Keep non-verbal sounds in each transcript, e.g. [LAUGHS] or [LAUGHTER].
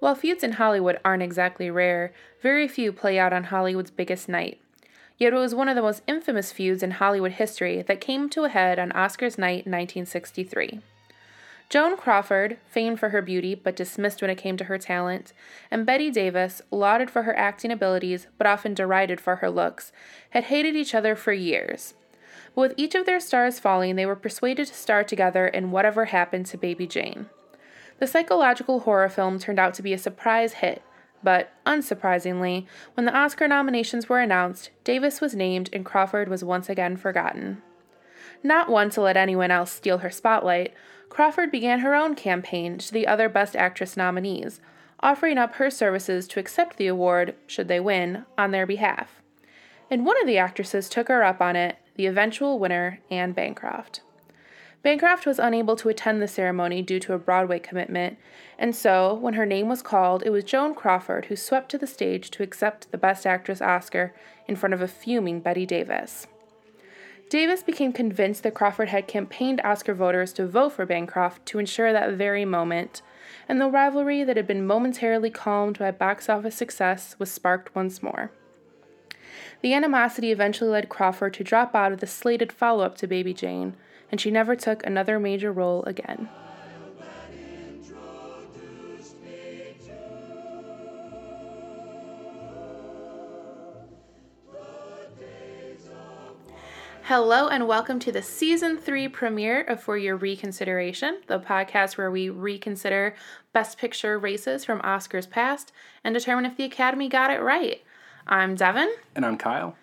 While feuds in Hollywood aren't exactly rare, very few play out on Hollywood's biggest night. Yet it was one of the most infamous feuds in Hollywood history that came to a head on Oscars night in 1963. Joan Crawford, famed for her beauty but dismissed when it came to her talent, and Bette Davis, lauded for her acting abilities but often derided for her looks, had hated each other for years. But with each of their stars falling, they were persuaded to star together in Whatever Happened to Baby Jane. The psychological horror film turned out to be a surprise hit, but unsurprisingly, when the Oscar nominations were announced, Davis was named and Crawford was once again forgotten. Not one to let anyone else steal her spotlight, Crawford began her own campaign to the other Best Actress nominees, offering up her services to accept the award, should they win, on their behalf. And one of the actresses took her up on it, the eventual winner, Anne Bancroft. Bancroft was unable to attend the ceremony due to a Broadway commitment, and so, when her name was called, it was Joan Crawford who swept to the stage to accept the Best Actress Oscar in front of a fuming Bette Davis. Davis became convinced that Crawford had campaigned Oscar voters to vote for Bancroft to ensure that very moment, and the rivalry that had been momentarily calmed by box office success was sparked once more. The animosity eventually led Crawford to drop out of the slated follow up to Baby Jane, and she never took another major role again. Hello, and welcome to the season three premiere of For Your Reconsideration, the podcast where we reconsider Best Picture races from Oscars past and determine if the Academy got it right. I'm Devin. And I'm Kyle.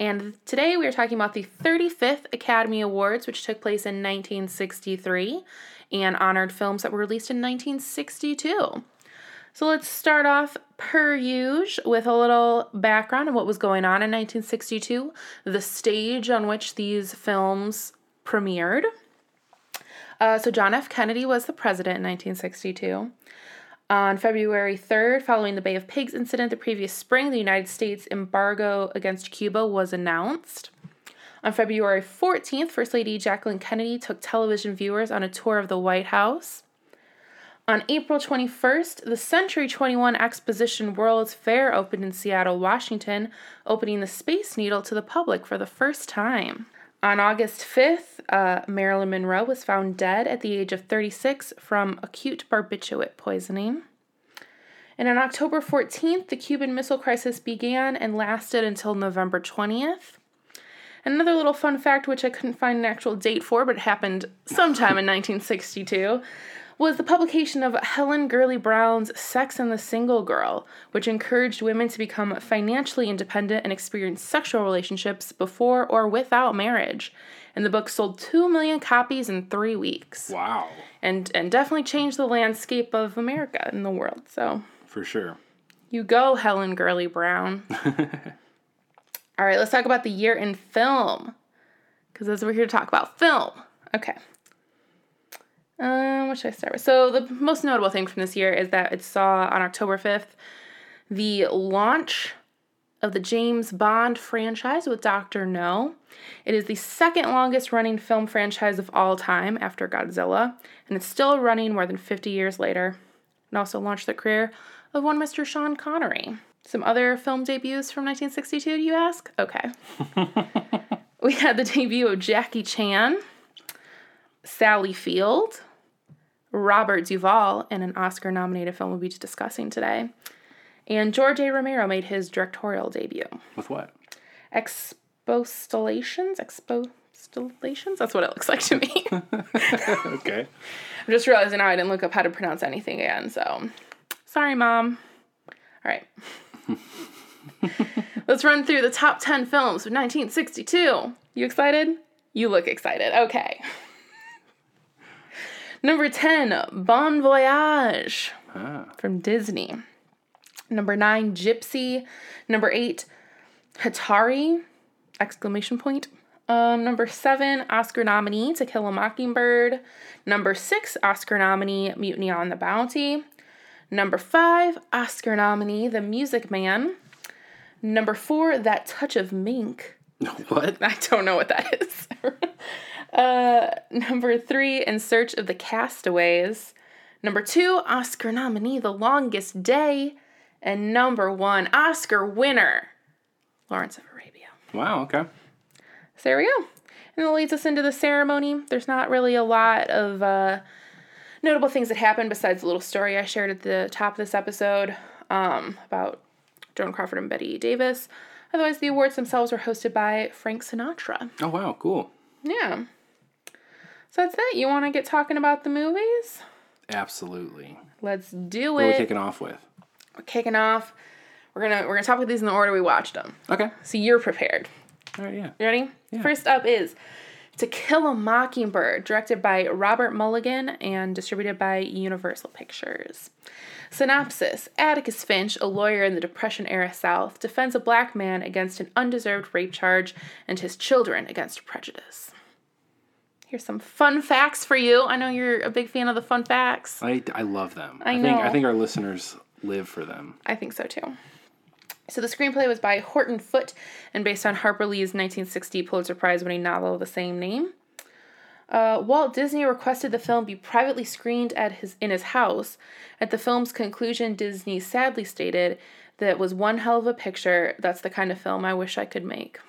And today we are talking about the 35th Academy Awards, which took place in 1963 and honored films that were released in 1962. So let's start off per usual with a little background on what was going on in 1962, the stage on which these films premiered. Uh, so John F. Kennedy was the president in 1962. On February 3rd, following the Bay of Pigs incident the previous spring, the United States embargo against Cuba was announced. On February 14th, First Lady Jacqueline Kennedy took television viewers on a tour of the White House. On April 21st, the Century 21 Exposition World's Fair opened in Seattle, Washington, opening the Space Needle to the public for the first time. On August 5th, uh, Marilyn Monroe was found dead at the age of 36 from acute barbiturate poisoning. And on October 14th, the Cuban Missile Crisis began and lasted until November 20th. Another little fun fact, which I couldn't find an actual date for, but it happened sometime in [LAUGHS] 1962, was the publication of Helen Gurley Brown's Sex and the Single Girl, which encouraged women to become financially independent and experience sexual relationships before or without marriage. And the book sold 2 million copies in 3 weeks. Wow. And and definitely changed the landscape of America and the world. So, For sure. you go Helen Gurley Brown. [LAUGHS] All right, let's talk about the year in film. Cuz as we're here to talk about film. Okay. Um, what should I start with? So the most notable thing from this year is that it saw on October 5th the launch of the James Bond franchise with Doctor No. It is the second longest running film franchise of all time after Godzilla, and it's still running more than 50 years later. It also launched the career of one Mr. Sean Connery. Some other film debuts from 1962, do you ask? Okay. [LAUGHS] we had the debut of Jackie Chan, Sally Field, Robert Duvall in an Oscar nominated film we'll be discussing today. And George A. Romero made his directorial debut. With what? Expostellations? Expostellations? That's what it looks like to me. [LAUGHS] okay. I'm just realizing now I didn't look up how to pronounce anything again, so sorry, Mom. All right. [LAUGHS] Let's run through the top 10 films of 1962. You excited? You look excited. Okay. Number 10, Bon Voyage Ah. from Disney. Number 9, Gypsy. Number 8, Hatari! Exclamation point. Um, number 7, Oscar nominee To Kill a Mockingbird. Number 6, Oscar nominee Mutiny on the Bounty. Number 5, Oscar nominee The Music Man. Number 4, That Touch of Mink. [LAUGHS] What? I don't know what that is. [LAUGHS] uh, [LAUGHS] number three, In Search of the Castaways. Number two, Oscar nominee The Longest Day. And number one, Oscar winner, Lawrence of Arabia. Wow. Okay. So there we go. And it leads us into the ceremony. There's not really a lot of uh, notable things that happened besides the little story I shared at the top of this episode um, about Joan Crawford and Bette Davis. Otherwise, the awards themselves were hosted by Frank Sinatra. Oh wow. Cool. Yeah. So that's it. You want to get talking about the movies? Absolutely. Let's do it. What are we kicking off with? We're kicking off. We're gonna we're gonna talk about these in the order we watched them. Okay. So you're prepared. All right. Yeah. You ready? Yeah. First up is To Kill a Mockingbird, directed by Robert Mulligan and distributed by Universal Pictures. Synopsis Atticus Finch, a lawyer in the Depression era South, defends a black man against an undeserved rape charge and his children against prejudice. Here's some fun facts for you. I know you're a big fan of the fun facts. I, I love them. I think I think our listeners live for them. I think so too. So the screenplay was by Horton Foote and based on Harper Lee's 1960 Pulitzer Prize winning novel of the same name. Uh, Walt Disney requested the film be privately screened at his in his house. At the film's conclusion, Disney sadly stated that it was one hell of a picture. That's the kind of film I wish I could make.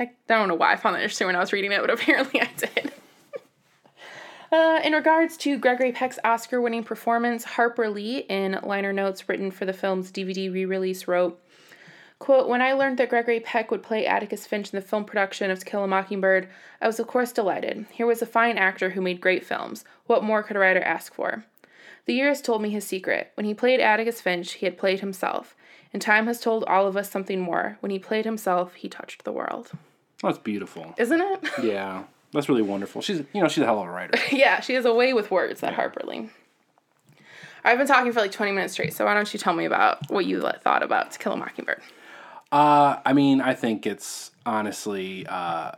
I don't know why I found that interesting when I was reading it, but [LAUGHS] apparently I did. Uh, in regards to Gregory Peck's Oscar winning performance, Harper Lee, in liner notes written for the film's DVD re release, wrote, quote, When I learned that Gregory Peck would play Atticus Finch in the film production of To Kill a Mockingbird, I was of course delighted. Here was a fine actor who made great films. What more could a writer ask for? The years told me his secret. When he played Atticus Finch, he had played himself. And time has told all of us something more. When he played himself, he touched the world. That's beautiful. Isn't it? Yeah. That's really wonderful. She's you know she's a hell of a writer. [LAUGHS] yeah, she has a way with words, that Harper Lee. I've been talking for like 20 minutes straight, so why don't you tell me about what you thought about To Kill a Mockingbird? Uh, I mean, I think it's honestly uh,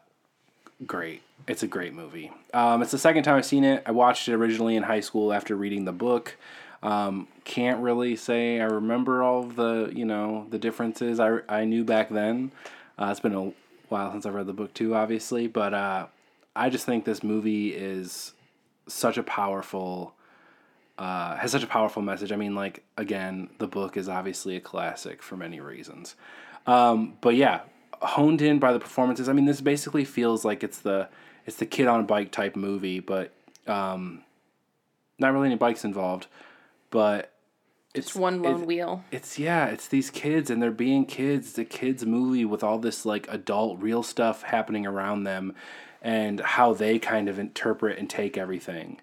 great. It's a great movie. Um, it's the second time I've seen it. I watched it originally in high school after reading the book. Um, can't really say I remember all of the you know the differences I, I knew back then. Uh, it's been a while since I've read the book too, obviously, but uh, I just think this movie is such a powerful uh, has such a powerful message. I mean, like again, the book is obviously a classic for many reasons. Um, but yeah, honed in by the performances. I mean, this basically feels like it's the it's the kid on a bike type movie, but um, not really any bikes involved. But it's One lone wheel. it's yeah, it's these kids and they're being kids. It's a kids movie with all this like adult real stuff happening around them, and how they kind of interpret and take everything.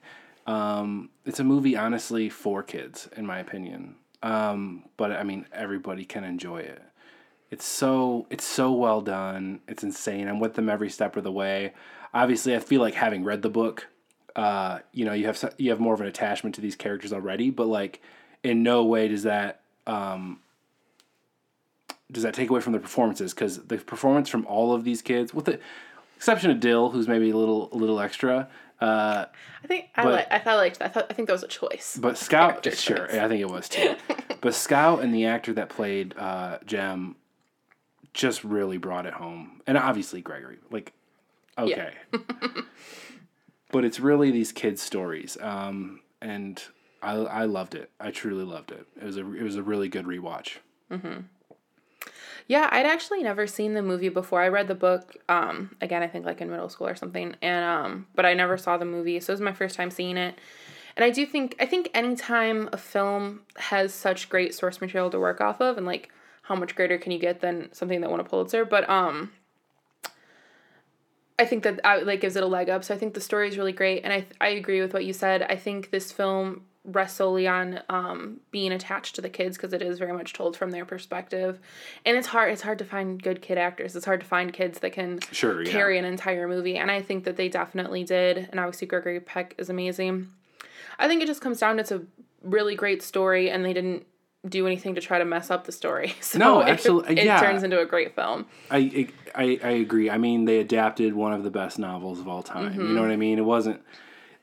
Um, it's a movie honestly for kids, in my opinion. Um, but I mean, everybody can enjoy it. It's so it's so well done. It's insane. I'm with them every step of the way. Obviously, I feel like having read the book, uh, you know, you have you have more of an attachment to these characters already. But like, in no way does that um, does that take away from the performances because the performance from all of these kids, with the exception of Dill, who's maybe a little a little extra, uh, I think I but- like. I thought I liked. I thought I think that was a choice. but Scout, sure, choice. I think it was too. [LAUGHS] but Scout and the actor that played uh, Jem just really brought it home, and obviously Gregory, like, okay, [LAUGHS] but it's really these kids' stories, um, and I I loved it. I truly loved it. It was a it was a really good rewatch. Yeah, I'd actually never seen the movie before. I read the book, um, again, I think like in middle school or something, and um, but I never saw the movie, so it was my first time seeing it. And I do think I think anytime a film has such great source material to work off of, and like how much greater can you get than something that won a Pulitzer? But um, I think that uh, like gives it a leg up. So I think the story is really great, and I I agree with what you said. I think this film rests solely on um, being attached to the kids because it is very much told from their perspective, and it's hard. It's hard to find good kid actors. It's hard to find kids that can Sure, yeah. carry an entire movie, and I think that they definitely did. And obviously, Gregory Peck is amazing. I think it just comes down to it's a really great story, and they didn't do anything to try to mess up the story. [LAUGHS] So No, it- absolutely- it, yeah. turns into a great film. I, I I agree. I mean, they adapted one of the best novels of all time. You know what I mean? It wasn't.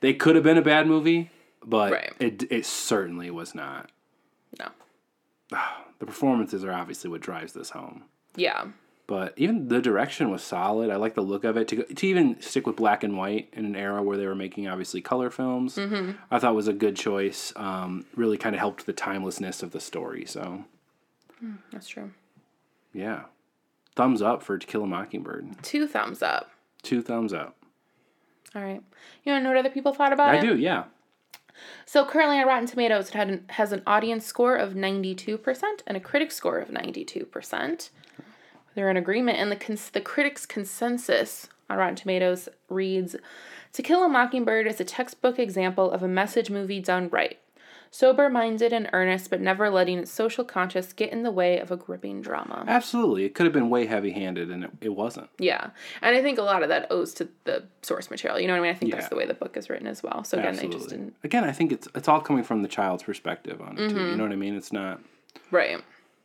They could have been a bad movie, but Right. it it certainly was not. No. The performances are obviously what drives this home. Yeah. But even the direction was solid. I like the look of it. To, to even stick with black and white in an era where they were making obviously color films, mm-hmm. I thought was a good choice. Um, really kind of helped the timelessness of the story. So, mm, that's true. Yeah, thumbs up for To Kill a Mockingbird. Two thumbs up. Two thumbs up. All right. You want to know what other people thought about I it? I do. Yeah. So currently on Rotten Tomatoes, it has an audience score of 92% and a critic score of 92%. They're in agreement, and the cons- the critics' consensus on Rotten Tomatoes reads, "To Kill a Mockingbird is a textbook example of a message movie done right." Sober minded and earnest, but never letting its social conscience get in the way of a gripping drama. Absolutely. It could have been way heavy handed and it, it wasn't. Yeah. And I think a lot of that owes to the source material. You know what I mean? I think yeah. that's the way the book is written as well. So again, Absolutely. they just didn't Again, I think it's it's all coming from the child's perspective on it mm-hmm. too. You mm-hmm. know what I mean? It's not Right.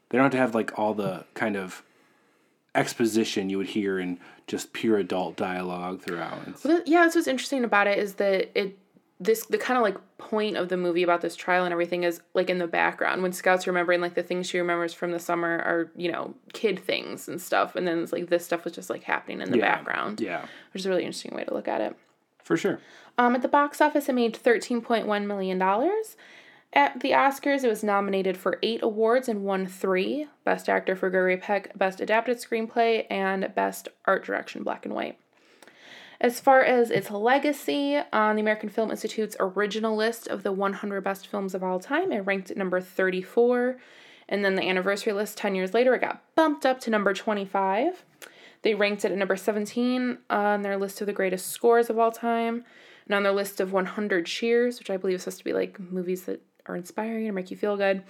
They don't have to have like all the kind of exposition you would hear in just pure adult dialogue throughout. Well, yeah, that's what's interesting about it is that it this the kind of like point of the movie about this trial and everything is like in the background when Scout's remembering like the things she remembers from the summer are you know kid things and stuff and then it's like this stuff was just like happening in the yeah. background yeah which is a really interesting way to look at it for sure um at the box office it made 13.1 million dollars at the Oscars, it was nominated for eight awards and won three Best Actor for Gregory Peck, Best Adapted Screenplay, and Best Art Direction Black and White. As far as its legacy, on the American Film Institute's original list of the 100 best films of all time, it ranked at number 34. And then the anniversary list 10 years later, it got bumped up to number 25. They ranked it at number 17 on their list of the greatest scores of all time. And on their list of 100 cheers, which I believe is supposed to be like movies that are inspiring or make you feel good,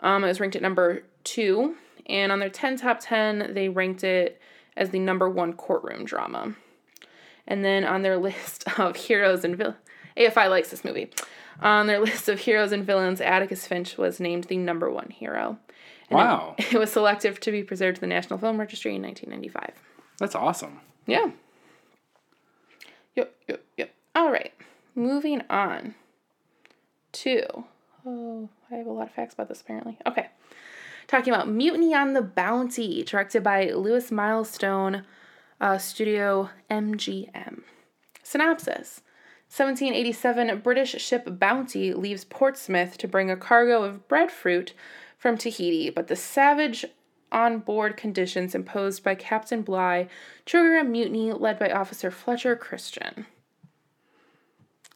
um, it was ranked at number two. And on their 10 top 10, they ranked it as the number one courtroom drama. And then on their [LAUGHS] list of heroes and villains, AFI likes this movie. On their [LAUGHS] list of heroes and villains, Atticus Finch was named the number one hero. And wow. It, [LAUGHS] it was selected to be preserved to the National Film Registry in 1995. That's awesome. Yeah. Yep, yep, yep. All right. Moving on to. Oh, I have a lot of facts about this apparently. Okay. Talking about Mutiny on the Bounty, directed by Lewis Milestone uh, Studio MGM. Synopsis 1787 British ship Bounty leaves Portsmouth to bring a cargo of breadfruit from Tahiti, but the savage on board conditions imposed by Captain Bligh trigger a mutiny led by Officer Fletcher Christian.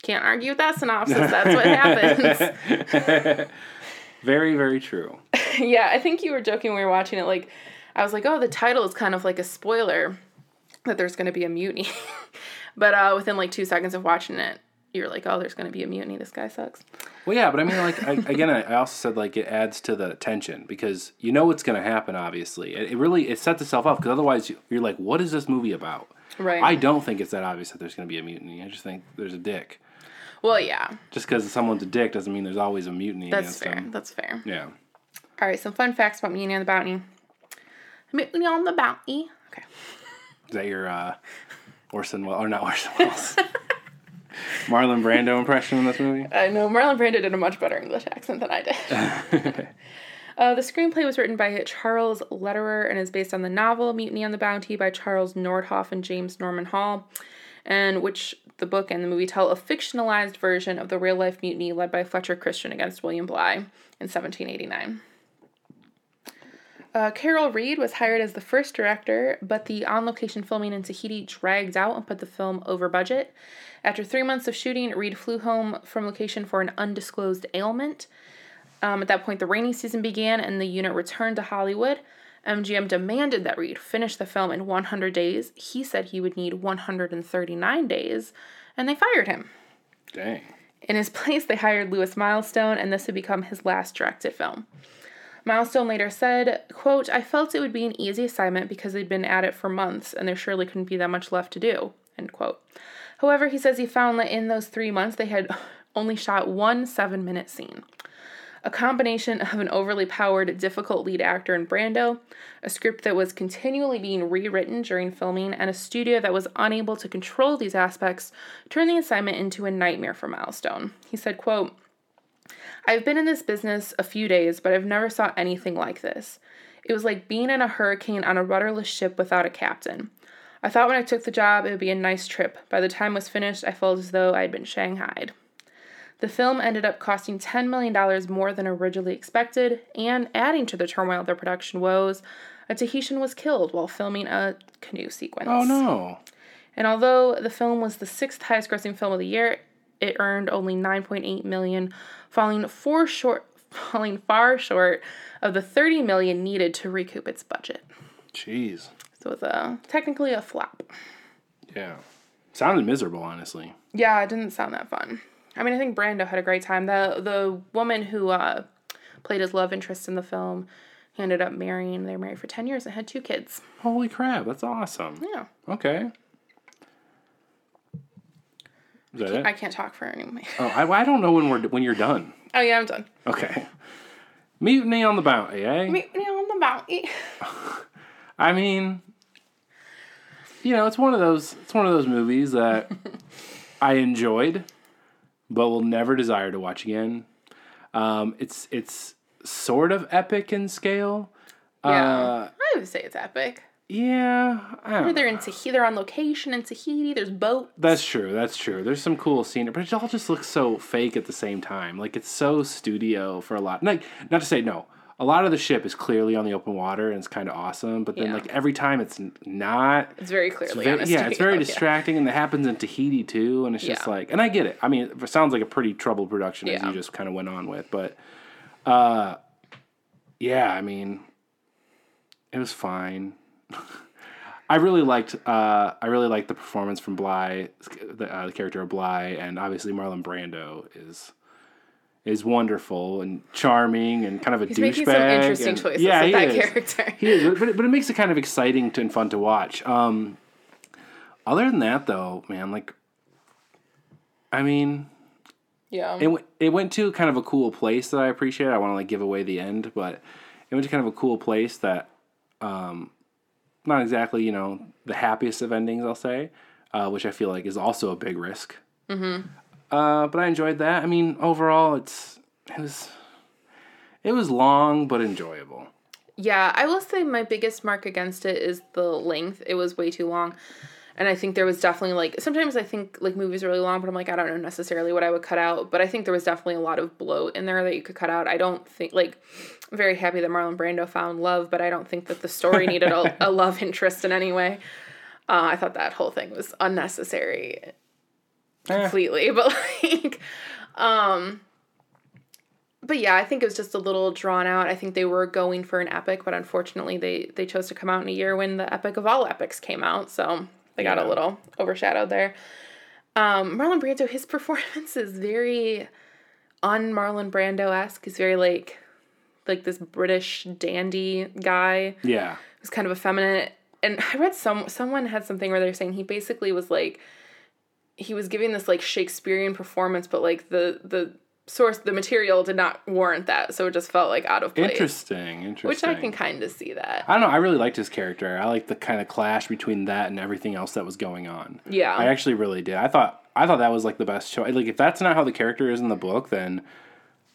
Can't argue with that synopsis. That's what happens. [LAUGHS] very, very true. [LAUGHS] yeah, I think you were joking when we were watching it. Like, I was like, oh, the title is kind of like a spoiler that there's going to be a mutiny. [LAUGHS] but uh, within like two seconds of watching it, you're like, oh, there's going to be a mutiny. This guy sucks. Well, yeah, but I mean, like, I, [LAUGHS] again, I also said like it adds to the tension because you know what's going to happen. Obviously, it, it, really it sets itself up because otherwise you're like, what is this movie about? Right. I don't think it's that obvious that there's going to be a mutiny. I just think there's a dick. Well, yeah. Just because someone's a dick doesn't mean there's always a mutiny. That's fair. Them. That's fair. Yeah. All right. Some fun facts about Mutiny on the Bounty. Mutiny on the Bounty. Okay. Is that your uh, Orson Welles? Or not Orson Welles? [LAUGHS] Marlon Brando impression in this movie? I know. Marlon Brando did a much better English accent than I did. [LAUGHS] uh, the screenplay was written by Charles Lederer and is based on the novel Mutiny on the Bounty by Charles Nordhoff and James Norman Hall, and which the book and the movie tell a fictionalized version of the real life mutiny led by Fletcher Christian against William Bligh in 1789. Uh, Carol Reed was hired as the first director, but the on location filming in Tahiti dragged out and put the film over budget. After three months of shooting, Reed flew home from location for an undisclosed ailment. Um, at that point, the rainy season began and the unit returned to Hollywood. MGM demanded that Reed finish the film in 100 days. He said he would need 139 days, and they fired him. Dang. In his [LAUGHS] place, they hired Lewis Milestone, and this would become his last directed film. Milestone later said, quote, I felt it would be an easy assignment because they'd been at it for months and there surely couldn't be that much left to do, end quote. However, he says he found that in those three months they had [LAUGHS] only shot one seven minute scene. A combination of an overly powered, difficult lead actor in Brando, a script that was continually being rewritten during filming, and a studio that was unable to control these aspects turned the assignment into a nightmare for Milestone. He said, quote, I've been in this business a few days, but I've never saw anything like this. It was like being in a hurricane on a rudderless ship without a captain. I thought when I took the job it would be a nice trip. By the time it was finished, I felt as though I had been shanghaied. The film ended up costing $10 million more than originally expected, and adding to the turmoil of their production woes, a Tahitian was killed while filming a canoe sequence. Oh no. And although the film was the sixth highest grossing film of the year, it earned only 9.8 million, falling far short [LAUGHS] falling far short of the 30 million needed to recoup its budget. Jeez. So it's a technically a flop. Yeah. Sounded miserable, honestly. Yeah, it didn't sound that fun. I mean, I think Brando had a great time. The the woman who uh, played his love interest in the film, he ended up marrying. They were married for ten years and had two kids. Holy crap, that's awesome. Yeah, Okay. Is that it? I can't talk for anyone. Oh, I, I don't know when we're when you're done. oh yeah, I'm done. Okay. Mutiny on the Bounty, eh? Mutiny on the Bounty. [LAUGHS] I mean, you know, it's one of those it's one of those movies that [LAUGHS] I enjoyed, but will never desire to watch again. Um, it's it's sort of epic in scale. Yeah, Uh, I would say it's epic. Yeah, I don't They're in Tahiti. They're on location in Tahiti. There's boat. That's true. That's true. There's some cool scenery, but it all just looks so fake at the same time. Like it's so studio for a lot. Like not to say no. A lot of the ship is clearly on the open water and it's kind of awesome, but then Yeah. like every time it's not. It's very clearly Very- on a yeah, it's very studio, [LAUGHS] yeah. distracting, and that happens in Tahiti too. And it's just Yeah. like, and I get it. I mean, it sounds like a pretty troubled production as you just kind of went on with, but, uh, yeah, I mean, it was fine. I really liked, uh, I really liked the performance from Bligh, the, uh, the character of Bligh, and obviously Marlon Brando is is wonderful and charming and kind of a He's douchebag. making some interesting and- choices yeah, with that is. character. He is, but it, but it makes it kind of exciting to, and fun to watch. Um, other than that, though, man, like, I mean, Yeah. it went it went to kind of a cool place that I appreciate. I want to like give away the end, but it went to kind of a cool place that, um, not exactly you know the happiest of endings, I'll say, uh, which I feel like is also a big risk. Mm-hmm. Uh, but I enjoyed that. I mean, overall, it's it was it was long but enjoyable. Yeah, I will say my biggest mark against it is the length. It was way too long. And I think there was definitely like sometimes I think like movies are really long, but I'm like I don't know necessarily what I would cut out. But I think there was definitely a lot of bloat in there that you could cut out. I don't think like I'm very happy that Marlon Brando found love, but I don't think that the story needed a, [LAUGHS] a love interest in any way. Uh, I thought that whole thing was unnecessary Eh. completely. [LAUGHS] But like, um, but yeah, I think it was just a little drawn out. I think they were going for an epic, but unfortunately, they they chose to come out in a year when the epic of all epics came out, so they got Yeah. a little overshadowed there. Um, Marlon Brando, his [LAUGHS] performance is very un Marlon Brando esque. He's very like like this British dandy guy Yeah. who's kind of effeminate. And I read some someone had something where they're saying he basically was like he was giving this like Shakespearean performance, but like the the source the material did not warrant that, so it just felt like out of place. Interesting. Interesting. Which I can kind of see that. I don't know. I really liked his character. I like the kind of clash between that and everything else that was going on. Yeah. I actually really did. I thought I thought that was like the best choice. Like if that's not how the character is in the book, then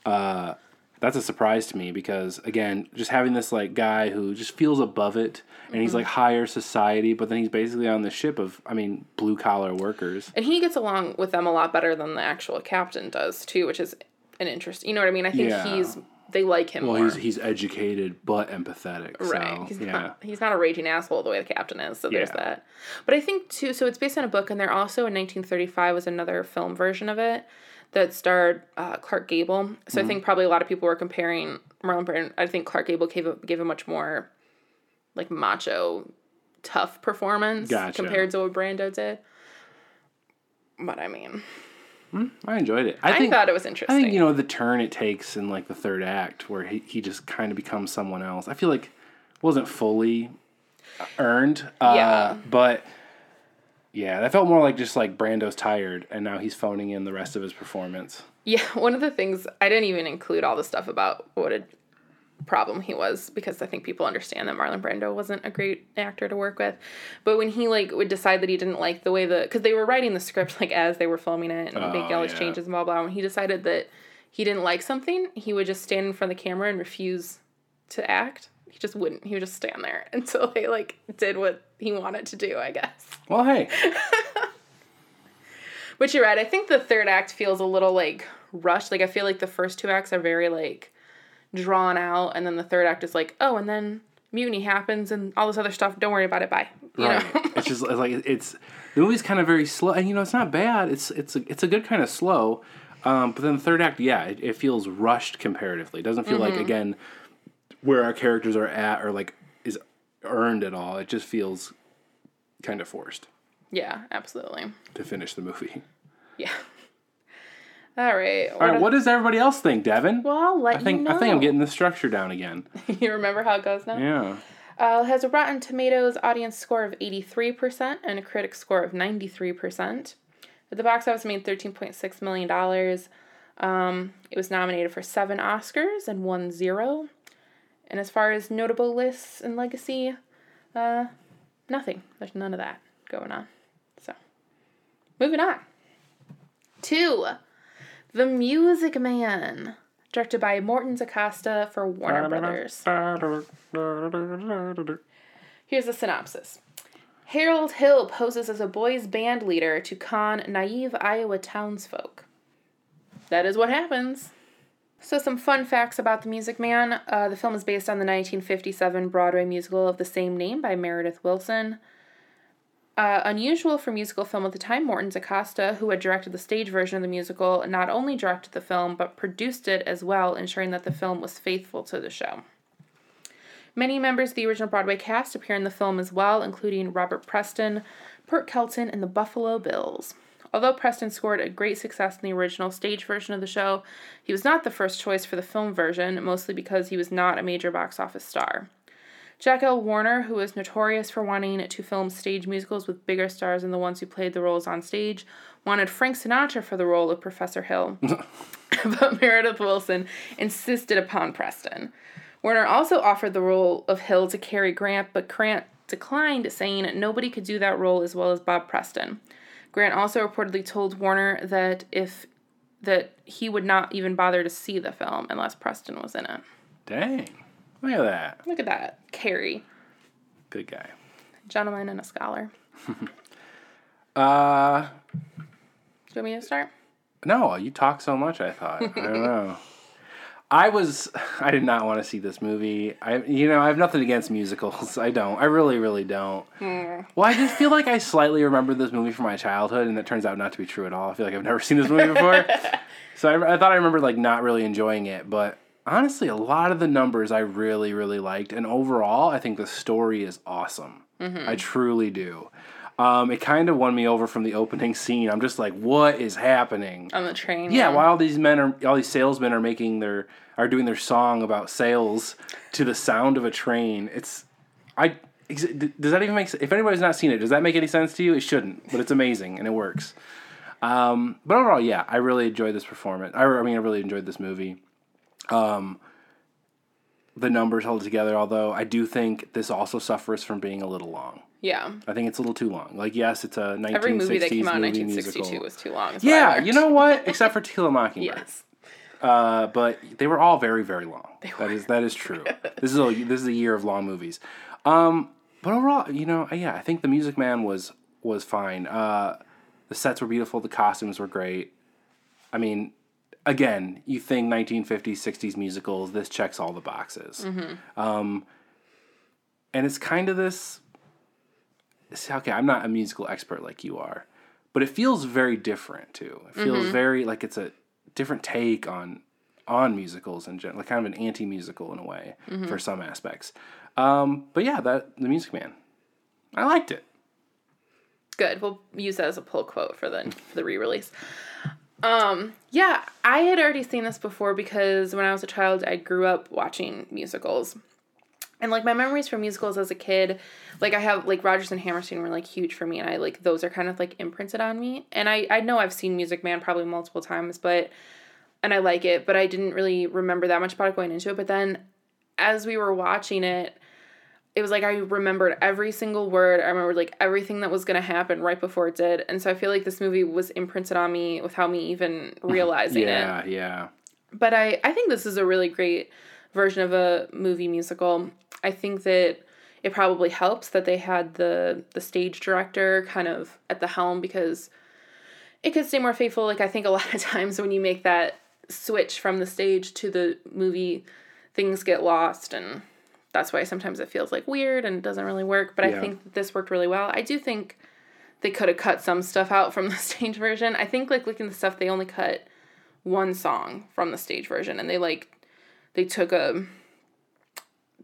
uh, that's a surprise to me because again, just having this like guy who just feels above it and Mm-hmm. he's like higher society, but then he's basically on the ship of I mean blue collar workers. And he gets along with them a lot better than the actual captain does too, which is an interest. You know what I mean? I think Yeah. he's they like him Well, more. he's he's educated but empathetic. Right. So, he's yeah. not he's not a raging asshole the way the captain is, so there's that. But I think too so it's based on a book and there also in 1935 was another film version of it that starred uh, Clark Gable. So Mm-hmm. I think probably a lot of people were comparing Marlon Brando. I think Clark Gable gave a, gave a much more like macho tough performance Gotcha. compared to what Brando did. But I mean, I enjoyed it. I, I, think thought it was interesting. I think you know the turn it takes in like the third act, where he, he just kind of becomes someone else. I feel like wasn't fully earned. Uh, Yeah. But yeah, that felt more like just like Brando's tired, and now he's phoning in the rest of his performance. Yeah, [LAUGHS] one of the things I didn't even include all the stuff about what a problem he was because I think people understand that Marlon Brando wasn't a great actor to work with. But when he like would decide that he didn't like the way the because they were writing the script like as they were filming it and Oh, making all these yeah. changes and blah blah. When he decided that he didn't like something, he would just stand in front of the camera and refuse to act. He just wouldn't. He would just stand there [LAUGHS] until they like did what he wanted to do, I guess. Well, hey, [LAUGHS] But you're right. I think the third act feels a little like rushed. Like I feel like the first two acts are very like drawn out, and then the third act is like, oh, and then mutiny happens and all this other stuff. Don't worry about it. Bye. You right? know. it's just it's like it's the movie's kind of very slow, and you know it's not bad. It's it's a, it's a good kind of slow. Um, but then the third act, yeah, it, it feels rushed comparatively. It doesn't feel like again where our characters are at or like earned at all. It just feels kind of forced yeah, absolutely. to finish the movie. Yeah. [LAUGHS] All right. All right, what does everybody else think, Devin? well, I'll let I think you know. I think I'm getting the structure down again. [LAUGHS] you remember how it goes now? Yeah. Uh, has a Rotten Tomatoes audience score of 83% and a critic score of 93%. At the box office, made $13.6 million. Um, it was nominated for seven Oscars and won zero. And as far as notable lists and legacy, uh, nothing. There's none of that going on. So, moving on. Two, The Music Man, directed by Morton DaCosta for Warner Brothers. Here's the synopsis. Harold Hill poses as a boys' band leader to con naive Iowa townsfolk. That is what happens. So, some fun facts about The Music Man. Uh, the film is based on the 1957 Broadway musical of the same name by Meredith Willson. Uh, unusual for musical film at the time, Morton DaCosta, who had directed the stage version of the musical, not only directed the film, but produced it as well, ensuring that the film was faithful to the show. Many members of the original Broadway cast appear in the film as well, including Robert Preston, Pert Kelton, and the Buffalo Bills. Although Preston scored a great success in the original stage version of the show, he was not the first choice for the film version, mostly because he was not a major box office star. Jack L. Warner, who was notorious for wanting to film stage musicals with bigger stars than the ones who played the roles on stage, wanted Frank Sinatra for the role of Professor Hill. [LAUGHS] but Meredith Willson insisted upon Preston. Warner also offered the role of Hill to Cary Grant, but Grant declined, saying nobody could do that role as well as Bob Preston. Grant also reportedly told Warner that if that he would not even bother to see the film unless Preston was in it. Dang. Look at that. Look at that, Cary, Good guy. gentleman and a scholar. [LAUGHS] Uh Do you want me to start? no, you talk so much, I thought. I don't [LAUGHS] know. I was [SIGHS] I did not want to see this movie. I you know, I have nothing against musicals. [LAUGHS] I don't. I really, really don't. Hmm. Well, I just feel like I slightly remember this movie from my childhood and it turns out not to be true at all. I feel like I've never [LAUGHS] seen this movie before. [LAUGHS] so I, I thought I remembered like not really enjoying it, but honestly, a lot of the numbers I really, really liked, and overall, I think the story is awesome. Mm-hmm. I truly do. Um, it kind of won me over from the opening scene. I'm just like, what is happening? On the train. Yeah, while all these men are, all these salesmen are making their, are doing their song about sales to the sound of a train. It's, I, does that even make sense? If anybody's not seen it, does that make any sense to you? It shouldn't, but it's amazing and it works. Um, but overall, yeah, I really enjoyed this performance. I, I mean, I really enjoyed this movie. Um, the numbers held together, although I do think this also suffers from being a little long. Yeah. I think it's a little too long. Like, yes, it's a 1960s Every movie that came out in 1962 musical. was too long. is what I Yeah, you know what? [LAUGHS] Except for To Kill a Mockingbird. Yes. Uh, but they were all very, very long. That is that is true. [LAUGHS] this is a this is a year of long movies. Um, but overall, you know, yeah, I think The Music Man was was fine. Uh, the sets were beautiful. The costumes were great. I mean, again, you think 1950s, 60s musicals. This checks all the boxes. Um, and it's kind of this. Okay, I'm not a musical expert like you are, but it feels very different too. It feels very like it's a different take on on musicals in general, like kind of an anti-musical in a way for some aspects. Um, but yeah, that the Music Man, I liked it. Good. We'll use that as a pull quote for the for the re-release. Um, yeah, I had already seen this before because when I was a child, I grew up watching musicals. And like my memories from musicals as a kid, like I have like Rodgers and Hammerstein were like huge for me and I like those are kind of like imprinted on me. And I I know I've seen Music Man probably multiple times, but and I like it, but I didn't really remember that much about it going into it. But then as we were watching it, it was like I remembered every single word. I remembered like everything that was going to happen right before it did. And so I feel like this movie was imprinted on me without me even [LAUGHS] realizing it. Yeah, yeah. But I, I think this is a really great version of a movie musical. I think that it probably helps that they had the the stage director kind of at the helm because it could stay more faithful. Like I think a [LAUGHS] lot of times when you make that switch from the stage to the movie, things get lost and that's why sometimes it feels like weird and doesn't really work. But Yeah. I think that this worked really well. I do think they could have cut some stuff out from the [LAUGHS] stage version. I think like looking at the stuff they only cut one song from the stage version and they like they took a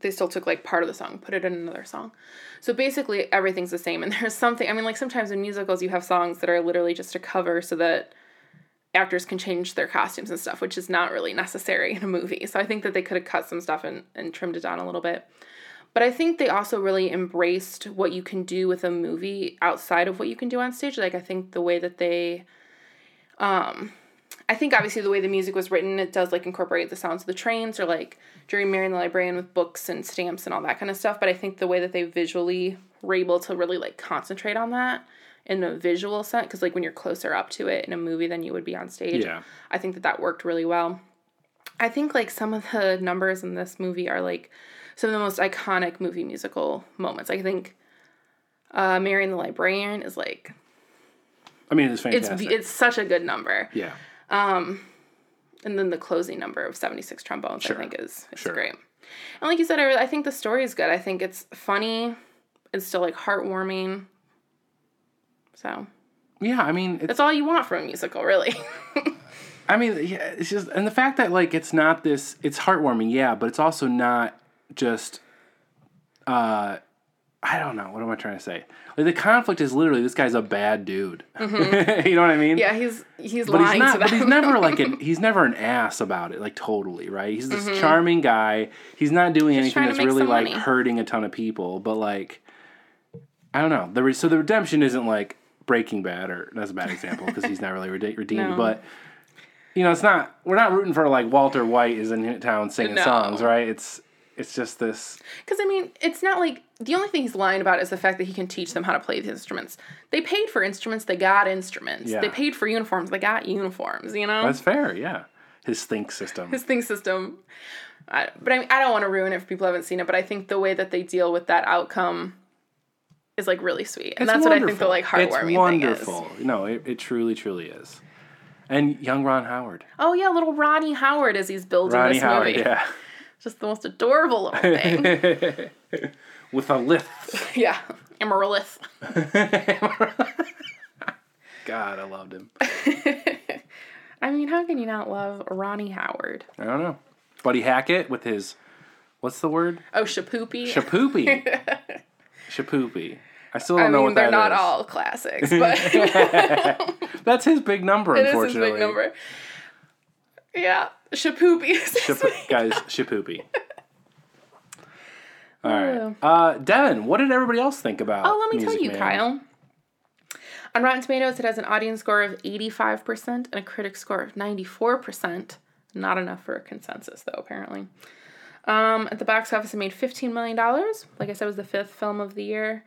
they still took like part of the song, put it in another song. So basically everything's the same and [LAUGHS] there's something I mean like sometimes in musicals you have songs that are literally just a cover so that actors can change their costumes and stuff, which is not really necessary in a movie. So I think that they could have cut some stuff and, and trimmed it down a little bit. But I think they also really embraced what you can do with a movie outside of what you can do on stage. Like I think the way that they um I think obviously the way the music was written, it does like incorporate the sounds of the trains or like during Marian the Librarian with books and stamps and all that kind of stuff. But I think the way that they visually were able to really like concentrate on that in a visual sense, because like when you're closer up to it in a movie than you would be on stage, Yeah. I think that that worked really well. I think like some of the numbers in this movie are like some of the most iconic movie musical moments. I think uh, Marian the Librarian is like I mean, it's it's fantastic. it's such a good number. yeah. Um, and then the closing number of 76 trombones, Sure. I think, is, is Sure. great. And like you said, I, I think the story is good. I think it's funny. It's still like heartwarming. So Yeah, I mean, it's that's all you want from a musical, really. [LAUGHS] I mean, yeah, it's just and the fact that like it's not this it's heartwarming, yeah, but it's also not just uh I don't know, what am I trying to say? Like the conflict is literally this guy's a bad dude. [LAUGHS] you know what I mean? Mm-hmm. yeah, he's he's But lying he's not but he's never like an [LAUGHS] he's never an ass about it, like totally, right? He's this charming guy. He's not doing anything Mm-hmm. trying to that's really like money. hurting a ton of people, but like I don't know. The re- so the redemption isn't like Breaking Bad, or that's a bad example because he's not really rede- redeemed. No. But you know, it's not. We're not rooting for like Walter White is in town singing No. songs, right? It's it's just this. Because I mean, it's not like the only thing he's lying about is the fact that he can teach them how to play the instruments. They paid for instruments, they got instruments. Yeah. They paid for uniforms, they got uniforms. You know, That's fair, yeah. His think system. his think system. I, but I mean, I don't want to ruin it if people who haven't seen it. But I think the way that they deal with that outcome is like really sweet, and It's that's what I think the wonderful. like heartwarming It's wonderful. thing is. No, it, it truly, truly is. And young Ron Howard. Oh yeah, little Ronnie Howard as he's building Ronnie this Howard, movie. yeah. [LAUGHS] Just the most adorable little thing. [LAUGHS] With a lift. [LAUGHS] yeah, Amaryllis. God, I loved him. I mean, how can you not love Ronnie Howard? I don't know. Buddy Hackett with his, what's the word? Oh, Shipoopi. Shipoopi. Shipoopi. I still don't know mean, what they're that not all classics, [LAUGHS] but [LAUGHS] That's his big number, unfortunately. is his big number. Yeah, Shipoopi is Shap- guys, Shipoopi. [LAUGHS] All right. Uh, Devin, what did everybody else think about? Oh, let me tell you, Man? Kyle. On Rotten Tomatoes, it has an audience score of 85% and a critic score of 94%. Not enough for a consensus, though, apparently. Um, at the box office, it made $15 million. Like I said, it was the fifth film of the year.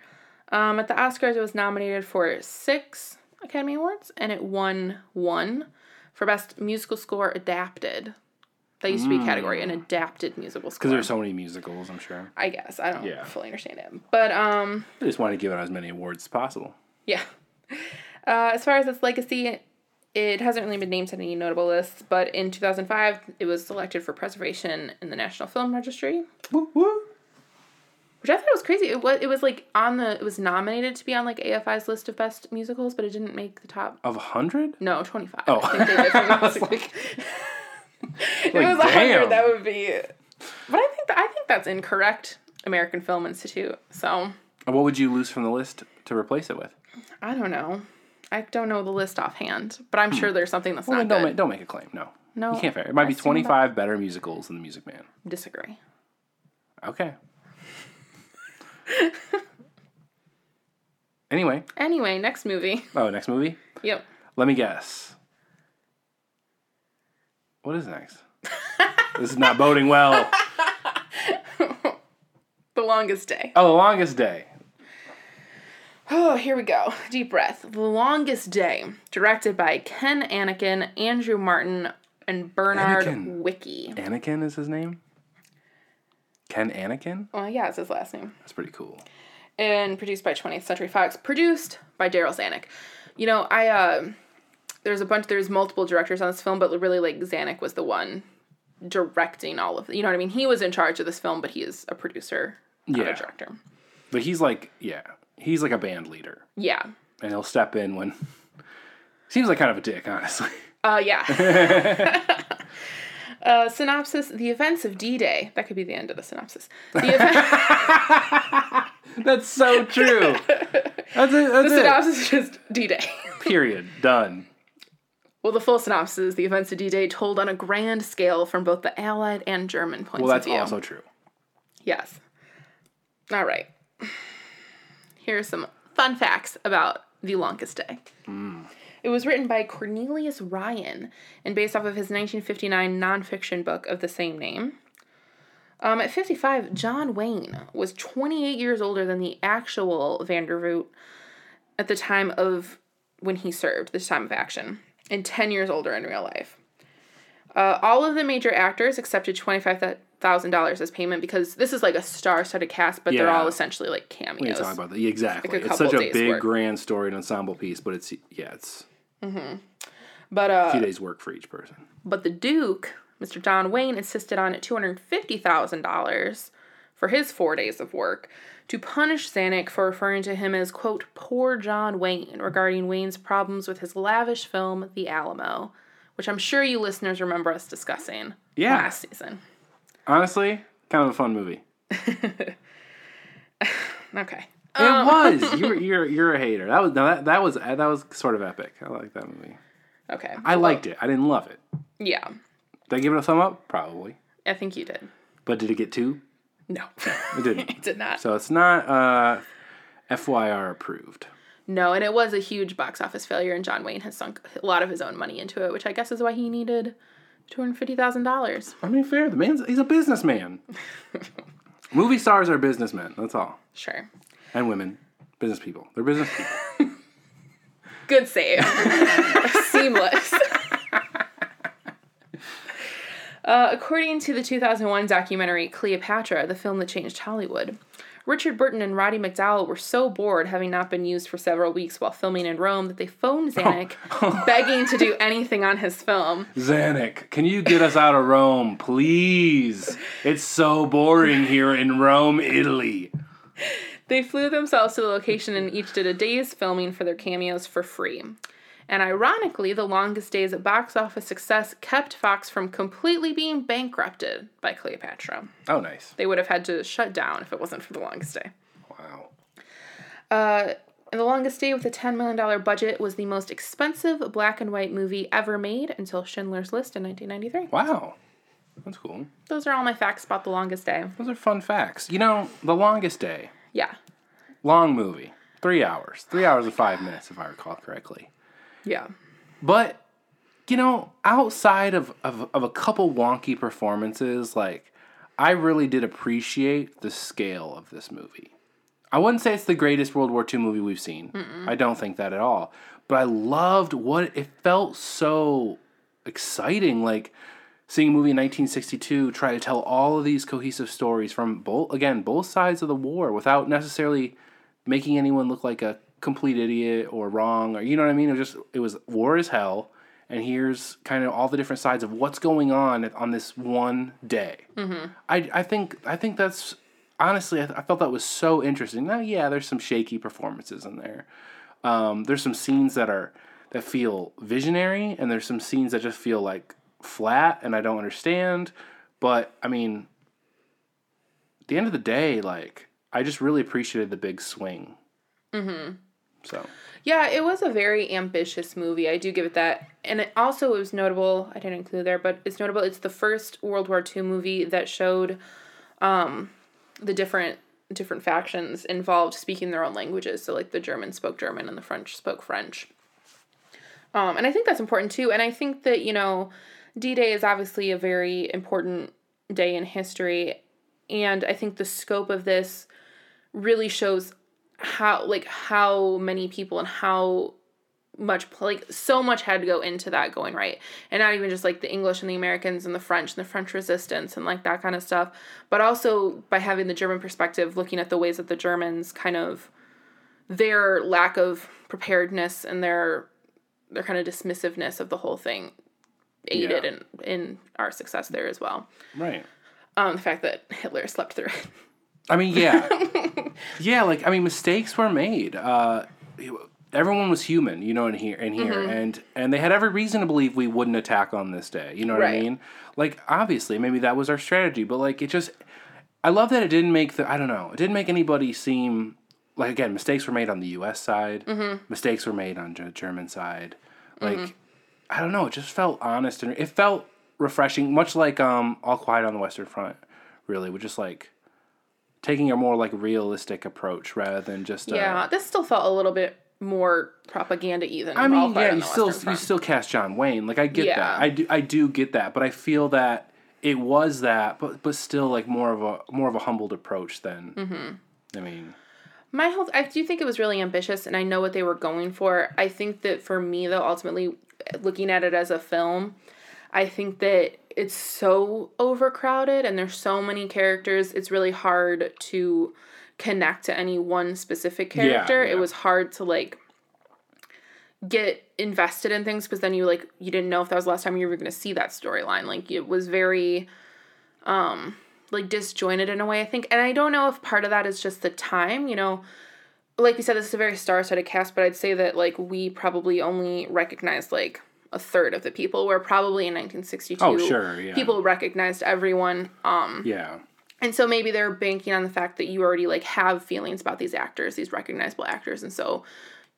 Um, at the Oscars, it was nominated for six Academy Awards, and it won one for Best Musical Score Adapted. That used to be a category, an adapted musical score. Because there's so many musicals, I'm sure. I guess. I don't Yeah. fully understand it. But, um, I just want to give it as many awards as possible. yeah. [LAUGHS] Uh, as far as its legacy, it hasn't really been named to any notable lists, but in 2005, it was selected for preservation in the National Film Registry, Woo woo. which I thought was crazy. It was, it was like on the, it was nominated to be on like AFI's list of best musicals, but it didn't make the top. Of a hundred? No, 25. Oh. I think they did I [LAUGHS] [LAUGHS] was like, it like, was 100, that would be. But I think that, I think that's incorrect. American Film Institute. So what would you lose from the list to replace it with? I don't know. I don't know the list offhand, but I'm sure there's something that's Hmm. Well, not then don't good. make, don't make a claim. No. No, You can't fair. It might I be stand 25 better musicals than The Music Man. Disagree. Okay. [LAUGHS] anyway. Anyway, next movie. Oh, next movie? Yep. Let me guess. What is next? [LAUGHS] this is not boding well. [LAUGHS] The longest day. Oh, The Longest Day. Oh, here we go. Deep breath. The longest day. Directed by Ken Annakin, Andrew Marton, and Bernard Anakin. Wiki. Anakin is his name? Ken Annakin? Well, yeah, it's his last name. That's pretty cool. and produced by 20th Century Fox, produced by Darryl Zanuck. You know, I uh, there's a bunch, there's multiple directors on this film, but really like Zanuck was the one directing all of it. You know what I mean? He was in charge of this film, but he is a producer, not Yeah. a director. But he's like, yeah, he's like a band leader, Yeah. and he'll step in when. [LAUGHS] Seems like kind of a dick, honestly. Uh, yeah. [LAUGHS] uh, synopsis: The events of D-Day. That could be the end of the synopsis. The, event- [LAUGHS] That's so true. That's it. That's the synopsis is just D-Day. Period. Done. Well, the full synopsis is the events of D-Day told on a grand scale from both the Allied and German points Well, of view. Well, that's also true. Yes. All right. Here's some fun facts about The Longest Day. It was written by Cornelius Ryan and based off of his 1959 nonfiction book of the same name. Um, at 55, John Wayne was 28 years older than the actual Vandervoort at the time of when he served, this time of action, and 10 years older in real life. Uh, all of the major actors accepted $25,000 as payment because this is like a star studded cast, but they're all essentially like We cameos. talk about that. Yeah, exactly. Like it's such a big, work. grand story and ensemble piece, but it's yeah, it's mm-hmm. But a uh, few days' work for each person. But the Duke, Mr. John Wayne, insisted on $250,000 for his four days of work to punish Zanuck for referring to him as, quote, poor John Wayne regarding Wayne's problems with his lavish film, The Alamo, which I'm sure you listeners remember us discussing Yeah. last season. Honestly, kind of a fun movie. [LAUGHS] Okay. It was. [LAUGHS] You're you're you're a hater. That was no, that that was that was sort of epic. I like that movie. Okay. I liked it. I didn't love it. Yeah. Did I give it a thumb up? Probably. I think you did. But did it get two? No. It didn't. [LAUGHS] it did not. so it's not uh, FYR approved. No, and it was a huge box office failure, and John Wayne has sunk a lot of his own money into it, which I guess is why he needed $250,000. I mean, fair. The man's he's a businessman. [LAUGHS] Movie stars are businessmen. That's all. Sure. And women, business people. They're business people. [LAUGHS] Good save. Seamless. [LAUGHS] Uh, according to the 2001 documentary Cleopatra, the film that changed Hollywood, Richard Burton and Roddy McDowall were so bored having not been used for several weeks while filming in Rome that they phoned oh. Zanuck [LAUGHS] begging to do anything on his film. Zanuck, can you get us out of Rome, please? It's so boring here in Rome, Italy. They flew themselves to the location and each did a day's filming for their cameos for free. And ironically, the longest days box office success kept Fox from completely being bankrupted by Cleopatra. Oh, nice. They would have had to shut down if it wasn't for the longest day. Wow. Uh, and the longest day with a $10 million budget was the most expensive black and white movie ever made until Schindler's List in 1993. Wow. That's cool. Those are all my facts about the longest day. Those are fun facts. You know, The Longest Day, Yeah. long movie, three hours, three hours and five minutes, if I recall correctly. Yeah. But you know, outside of, of of a couple wonky performances, like I really did appreciate the scale of this movie. I wouldn't say it's the greatest World War II movie we've seen. I don't think that at all. But I loved what it felt so exciting, like seeing a movie in 1962 try to tell all of these cohesive stories from both again both sides of the war without necessarily making anyone look like a complete idiot or wrong or you know what I mean. It was just it was war is hell, and here's kind of all the different sides of what's going on on this one day. Mm-hmm. I I think I think that's honestly I, I felt that was so interesting. Now yeah, there's some shaky performances in there. Um, there's some scenes that are that feel visionary, and there's some scenes that just feel like flat, and I don't understand. But I mean, at the end of the day, like I just really appreciated the big swing. Mm-hmm. So Yeah, it was a very ambitious movie. I do give it that. And it also it was notable, I didn't include there, but it's notable it's the first World War II movie that showed um the different different factions involved speaking their own languages. So like the German spoke German and the French spoke French. Um and I think that's important too. And I think that, you know, D-Day is obviously a very important day in history and I think the scope of this really shows how like how many people and how much like so much had to go into that going right and not even just like the english and the americans and the french and the french resistance and like that kind of stuff but also by having the german perspective looking at the ways that the germans kind of their lack of preparedness and their their kind of dismissiveness of the whole thing aided Yeah. in in our success there as well Right. um the fact that hitler [LAUGHS] slept through it I mean, yeah, [LAUGHS] yeah. Like, I mean, mistakes were made. Uh, everyone was human, you know, in here, in here, Mm-hmm. and and they had every reason to believe we wouldn't attack on this day. You know what I mean? Like, obviously, maybe that was our strategy, but like, it just. I love that it didn't make the. I don't know. It didn't make anybody seem like again. Mistakes were made on the U.S. side. Mm-hmm. Mistakes were made on the German side. Like, I don't know. It just felt honest and it felt refreshing, much like um, All Quiet on the Western Front. Really, with just like taking a more like realistic approach rather than just. Yeah this still felt a little bit more propaganda than I mean, yeah, you still Western you Front. still cast John Wayne. Like I get Yeah. that. I do I do get that, but I feel that it was that, but but still like more of a more of a humbled approach than. Mm-hmm. I mean, My whole I do think it was really ambitious and I know what they were going for. I think that for me though ultimately looking at it as a film, I think that it's so overcrowded and there's so many characters, it's really hard to connect to any one specific Yeah, character. yeah. It was hard to like get invested in things because then you like you didn't know if that was the last time you were going to see that storyline. Like it was very um like disjointed in a way, I think. And I don't know if part of that is just the time, you know. Like you said, this is a very star-studded cast, but I'd say that like we probably only recognized like a third of the people. Where probably in 1962, Oh, sure, yeah. people recognized everyone. Um, yeah, and so maybe they're banking on the fact that you already like have feelings about these actors, these recognizable actors, and so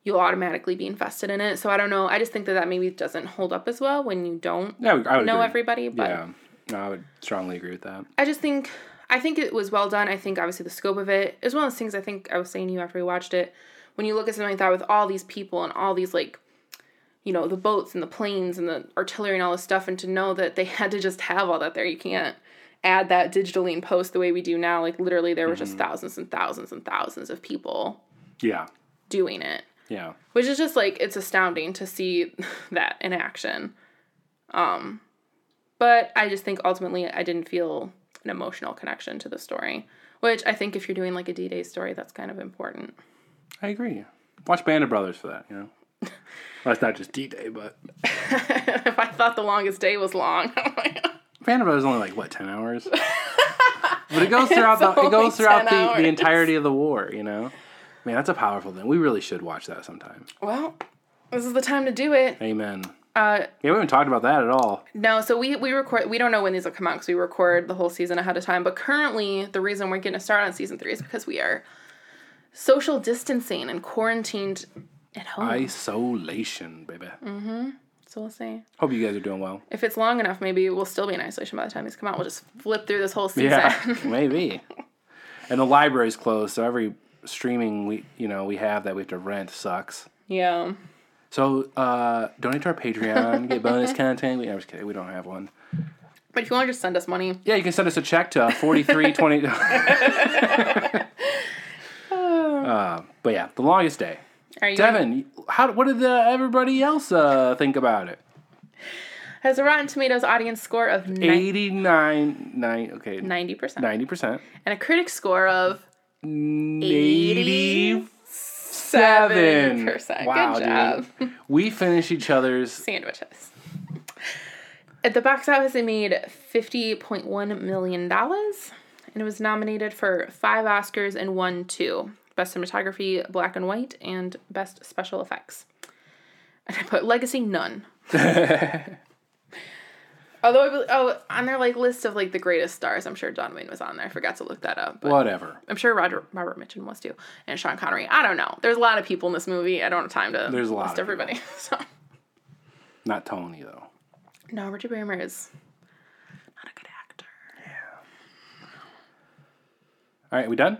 you'll automatically be invested in it. So I don't know. I just think that that maybe doesn't hold up as well when you don't yeah. Know agree. everybody. But Yeah, no, I would strongly agree with that. I just think I think it was well done. I think obviously the scope of it is one of those things I think I was saying to you after we watched it. When you look at something like that with all these people and all these like you know, the boats and the planes and the artillery and all this stuff and to know that they [LAUGHS] had to just have all that there. You can't add that digitally in post the way we do now. Like literally there were just thousands and thousands and thousands of people Yeah, doing it. yeah. Which is just like it's astounding to see [LAUGHS] that in action. Um but I just think ultimately I didn't feel an emotional connection to the story, which I think if you're doing like a D-Day story that's kind of important. I agree. Watch Band of Brothers for that. You know, [LAUGHS] well, it's not just D Day, but [LAUGHS] if I thought the longest day was long. [LAUGHS] Band of is only like what ten hours. [LAUGHS] but it goes throughout the it goes throughout the, the entirety of the war. You know, man, that's a powerful thing. We really should watch that sometime. well, this is the time to do it. Amen. Uh Yeah, we haven't talked about that at all. No, so we we record. We don't know when these will come out because we record the whole season ahead of time. But currently, the reason we're getting a start on season three is because we are social distancing and quarantined at home. Isolation, baby. Mm-hmm. So we'll see Hope you guys are doing well. if it's long enough. Maybe we'll still be in isolation by the time these come out. We'll just flip through this whole season. Yeah, [LAUGHS] [LAUGHS] maybe. And the library's closed, so every streaming we you know we have that we have to rent sucks. yeah. So uh, donate to our Patreon, get bonus content. We, I'm just kidding, we don't have one. But if you want to just send us money, Yeah, you can send us a check to forty three twenty. [LAUGHS] Uh, but yeah, the longest day. Are you? Devin, how what did uh, everybody else uh, think about it? has a Rotten Tomatoes audience score of Eighty nine nine okay ninety percent ninety percent. and a critic score of Eighty seven seven percent. Wow, Good job. dude. [LAUGHS] We finish each other's. sandwiches. At the box office, it made $50.1 million, and it was nominated for five Oscars and won two Best Cinematography, Black and White, and Best Special Effects. And I put Legacy, none. [LAUGHS] Although, I bel- oh, on their like list of like the greatest stars, I'm sure John Wayne was on there. I forgot to look that up, but Whatever. I'm sure Roger Robert Mitchum was too, and Sean Connery. I don't know. There's a lot of people in this movie. I don't have time to There's a lot list of everybody. [LAUGHS] So Not Tony though. no, Richard Beymer is not a good actor. Yeah. All right, we done?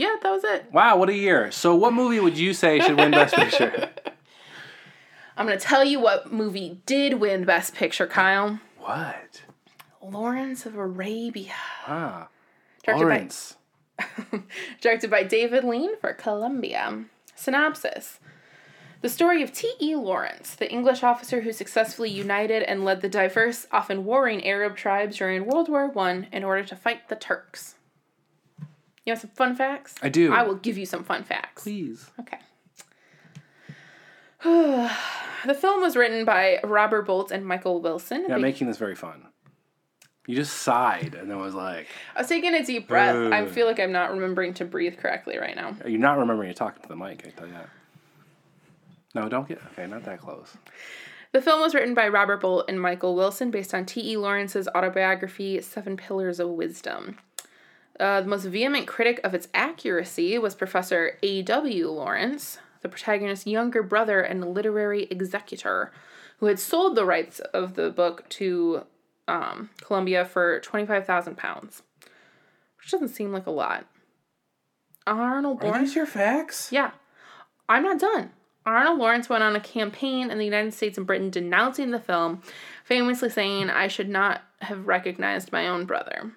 Yeah, that was it. Wow, what a year! So, what movie would you say should win Best Picture? [LAUGHS] I'm gonna tell you what movie did win Best Picture, Kyle. What? Lawrence of Arabia. Ah, Directed by- Lawrence. [LAUGHS] Directed by David Lean for Columbia. Synopsis. The story of T.E. Lawrence, the English officer who successfully united and led the diverse, often warring Arab tribes during World War I in order to fight the Turks. You have some fun facts? I do. I will give you some fun facts. Please. Okay. [SIGHS] the film was written by Robert Bolt and Michael Wilson. You're They- making this very fun. You just sighed and then was like, I was taking a deep breath. I feel like I'm not remembering to breathe correctly right now. "You're not remembering to talk to the mic." I tell you that. No, don't get okay. Not that close. The film was written by Robert Bolt and Michael Wilson based on T.E. Lawrence's autobiography, Seven Pillars of Wisdom. Uh, the most vehement critic of its accuracy was Professor A.W. Lawrence, the protagonist's younger brother and literary executor, who had sold the rights of the book to um, Columbia for 25,000 pounds, which doesn't seem like a lot. Arnold Lawrence. your facts? Yeah. I'm not done. Arnold Lawrence went on a campaign in the United States and Britain denouncing the film, famously saying, I should not have recognized my own brother.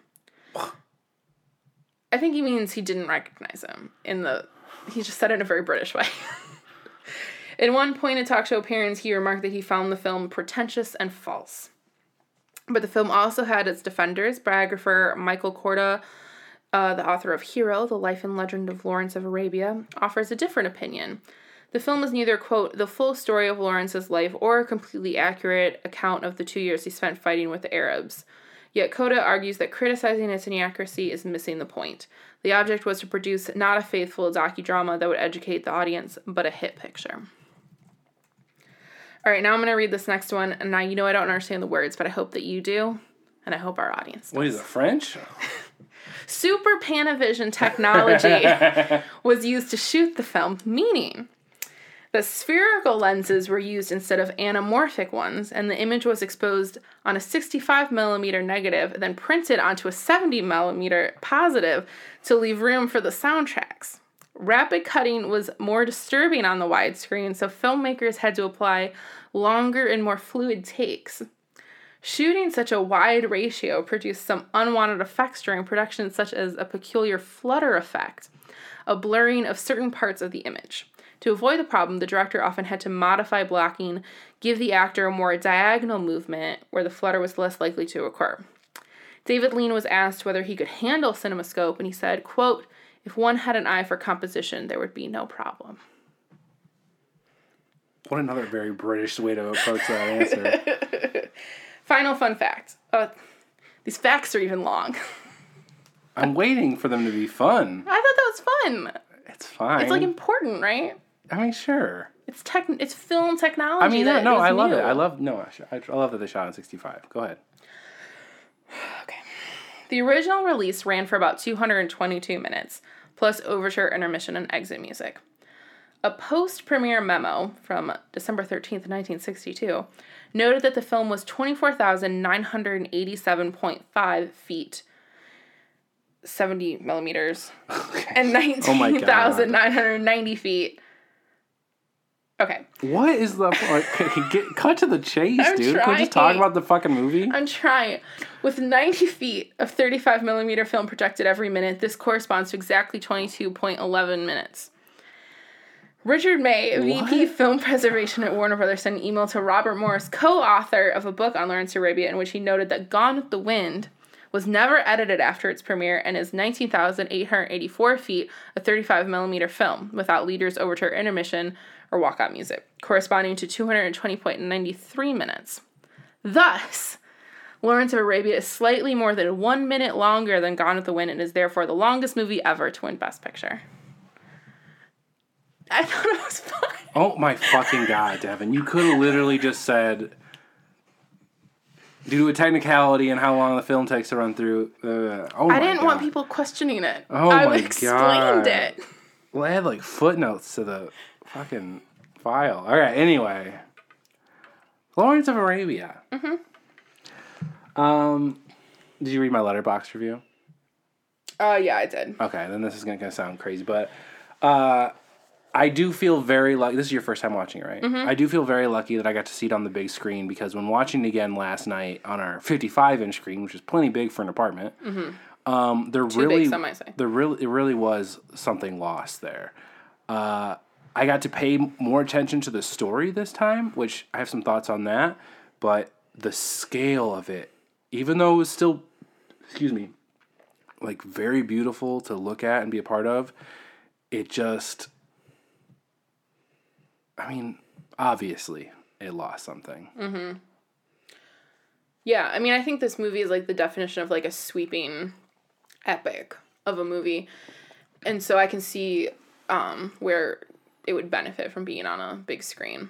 I think he means he didn't recognize him in the he just said it in a very British way. [LAUGHS] in one pointed talk show appearance, he remarked that he found the film pretentious and false. But the film also had its defenders. Biographer Michael Korda, uh, the author of Hero, The Life and Legend of Lawrence of Arabia, offers a different opinion. The film is neither, quote, the full story of Lawrence's life or a completely accurate account of the two years he spent fighting with the Arabs. Yet Korda argues that criticizing its inaccuracy is missing the point. The object was to produce not a faithful docudrama that would educate the audience, but a hit picture. All right, now I'm going to read this next one. And now, you know, I don't understand the words, but I hope that you do. And I hope our audience does. What is it? French? Super Panavision technology [LAUGHS] was used to shoot the film, meaning the spherical lenses were used instead of anamorphic ones, and the image was exposed on a 65 millimeter negative, then printed onto a 70 millimeter positive to leave room for the soundtracks. Rapid cutting was more disturbing on the widescreen, so filmmakers had to apply longer and more fluid takes. Shooting such a wide ratio produced some unwanted effects during production, such as a peculiar flutter effect, a blurring of certain parts of the image. To avoid the problem, the director often had to modify blocking, give the actor a more diagonal movement where the flutter was less likely to occur. David Lean was asked whether he could handle CinemaScope, and he said, quote, if one had an eye for composition, there would be no problem. What another very British way to approach that answer. [LAUGHS] Final fun fact. Oh, these facts are even long. I'm waiting for them to be fun. I thought that was fun. It's fine. It's like important, right? I mean, sure. It's tech. It's film technology. I mean, no, no I love new. it. I love no, I I love that they shot in 65. Go ahead. [SIGHS] Okay. The original release ran for about 222 minutes, plus overture, intermission, and exit music. A post premiere memo from December 13th, 1962, noted that the film was 24,987.5 feet, 70 millimeters, [LAUGHS] and Oh 19,990 feet. Okay. What is the like, [LAUGHS] get cut to the chase, I'm dude? Can we just talk about the fucking movie? I'm trying. With 90 feet of 35 millimeter film projected every minute, this corresponds to exactly 22.11 minutes. Richard May, VP Film Preservation at Warner Brothers, sent an email to Robert Morris, co author of a book on Lawrence Arabia, in which he noted that Gone with the Wind was never edited after its premiere and is 19,884 feet of 35 millimeter film without leaders, overture, intermission, or walkout music, corresponding to 220.93 minutes. Thus, Lawrence of Arabia is slightly more than one minute longer than Gone with the Wind and is therefore the longest movie ever to win Best Picture. I thought it was fun. Oh my fucking god, Devin! You could have literally just said, due to a technicality and how long the film takes to run through. Uh, oh I didn't god. want people questioning it. Oh I my explained God. it. Well, I had like footnotes to the fucking file. All right. Anyway, Lawrence of Arabia. Mm-hmm. Um, did you read my Letterboxd review? Oh yeah, I did. Okay, then this is gonna, gonna sound crazy, but uh, I do feel very lucky. This is your first time watching it, right? Mm-hmm. I do feel very lucky that I got to see it on the big screen because when watching it again last night on our 55 inch screen, which is plenty big for an apartment, um, there Mm-hmm. Too really, big, some might say. there really, it really was something lost there. Uh, I got to pay more attention to the story this time, which I have some thoughts on that. But the scale of it, even though it was still, excuse me, like very beautiful to look at and be a part of, it just, I mean, obviously it lost something. Mm-hmm. Yeah, I mean, I think this movie is like the definition of like a sweeping epic of a movie. And so I can see um, where it would benefit from being on a big screen.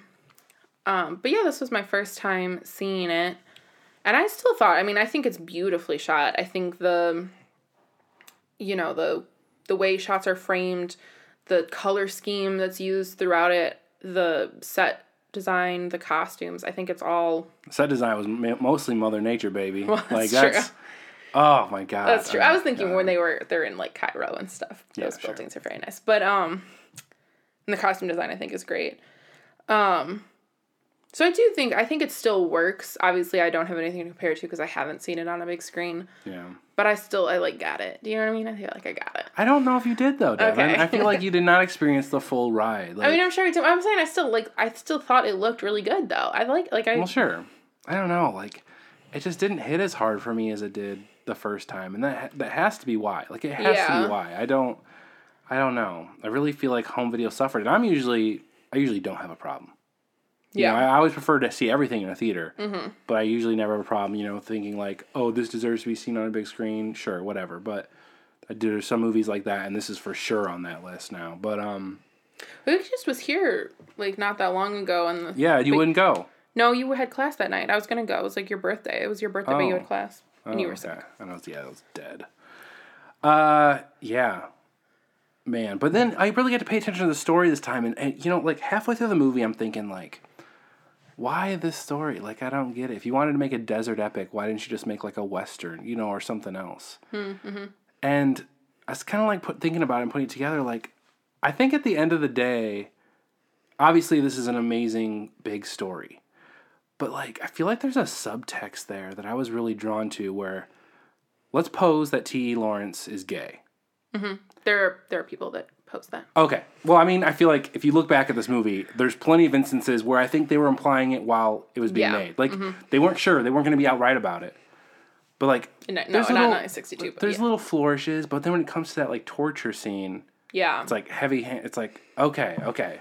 Um, but yeah, this was my first time seeing it. And I still thought, I mean, I think it's beautifully shot. I think the you know, the the way shots are framed, the color scheme that's used throughout it, the set design, the costumes, I think it's all set design was mostly mother nature, baby. [LAUGHS] Well, like that's that's Oh my god. That's true. Oh I was thinking God. when they were they're in like Cairo and stuff. Yeah, Those sure. buildings are very nice. But um and the costume design I think is great. Um so I do think I think it still works. Obviously I don't have anything to compare it to because I haven't seen it on a big screen. Yeah. But I still I like got it. Do you know what I mean? I feel like I got it. I don't know if you did though, Devin. Okay. I feel like you did not [LAUGHS] experience the full ride. Like, I mean I'm sure I'm saying I still like I still thought it looked really good though. I like like I well, sure. I don't know. Like, it just didn't hit as hard for me as it did the first time, and that that has to be why. Like, it has to be why. I don't. I don't know. I really feel like home video suffered, and I'm usually I usually don't have a problem. You yeah. know, I always prefer to see everything in a theater, mm-hmm. but I usually never have a problem. You know, thinking like, oh, this deserves to be seen on a big screen. Sure, whatever. But there's some movies like that, and this is for sure on that list now. But um, We just was here like not that long ago and the, yeah, you But- wouldn't go. No, you had class that night. I was gonna go. It was like your birthday. It was your birthday, but you Oh. had class. And you were sick. And I was yeah, I was dead. Uh, yeah, man. But then I really got to pay attention to the story this time, and, and you know, like halfway through the movie, I'm thinking like, why this story? Like, I don't get it. If you wanted to make a desert epic, why didn't you just make like a western, you know, or something else? Mm-hmm. And I was kind of like put, thinking about it and putting it together. Like, I think at the end of the day, obviously this is an amazing big story, but like I feel like there's a subtext there that I was really drawn to. Where let's pose that T. E. Lawrence is gay. There are there are people that post that. Okay. Well, I mean, I feel like if you look back at this movie, there's plenty of instances where I think they were implying it while it was being Yeah. made. Like they weren't sure, they weren't going to be outright about it. But like, No, no, there's not little- 962, but there's yeah. little flourishes. But then when it comes to that like torture scene, Yeah. it's like heavy hand. It's like okay, okay.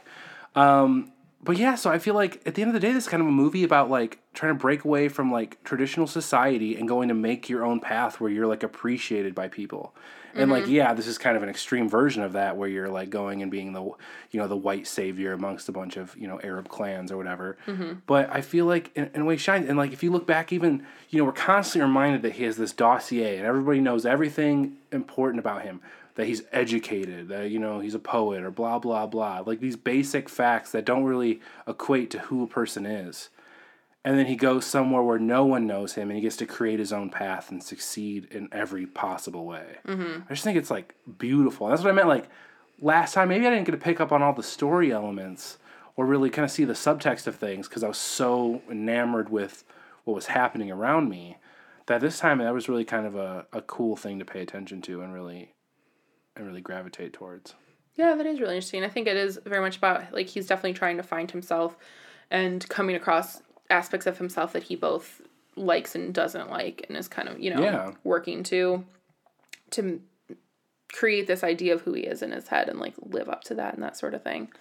Um, but yeah, so I feel like at the end of the day, this is kind of a movie about like trying to break away from like traditional society and going to make your own path where you're like appreciated by people. And like, mm-hmm. yeah, this is kind of an extreme version of that where you're like going and being the, you know, the white savior amongst a bunch of, you know, Arab clans or whatever. Mm-hmm. But I feel like in, in a way shines. And like, if you look back, even, you know, we're constantly reminded that he has this dossier and everybody knows everything important about him that he's educated, that you know he's a poet or blah blah blah. Like these basic facts that don't really equate to who a person is. And then he goes somewhere where no one knows him and he gets to create his own path and succeed in every possible way. Mm-hmm. I just think it's like beautiful. That's what I meant like last time maybe I didn't get to pick up on all the story elements or really kind of see the subtext of things because I was so enamored with what was happening around me that this time that was really kind of a, a cool thing to pay attention to and really and really gravitate towards. Yeah, that is really interesting. I think it is very much about like he's definitely trying to find himself and coming across aspects of himself that he both likes and doesn't like and is kind of, you know, Yeah. working to to create this idea of who he is in his head and like live up to that and that sort of thing.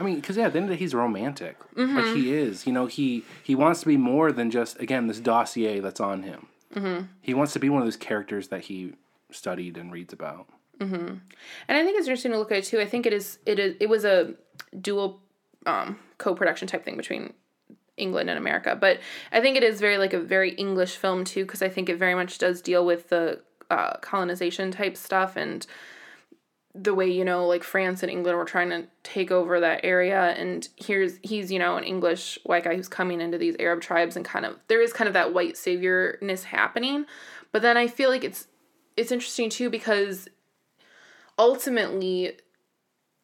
I mean, because yeah, at the end of the day, he's romantic. Mm-hmm. Like he is. You know, he he wants to be more than just again this dossier that's on him. Mm-hmm. He wants to be one of those characters that he studied and reads about. And I think it's interesting to look at it too. I think it is it is it was a dual um, co-production type thing between England and America, but I think it is very like a very English film too because I think it very much does deal with the uh, colonization type stuff and the way you know like France and England were trying to take over that area. And here's he's you know an English white guy who's coming into these Arab tribes and kind of there is kind of that white saviorness happening. But then I feel like it's it's interesting too because ultimately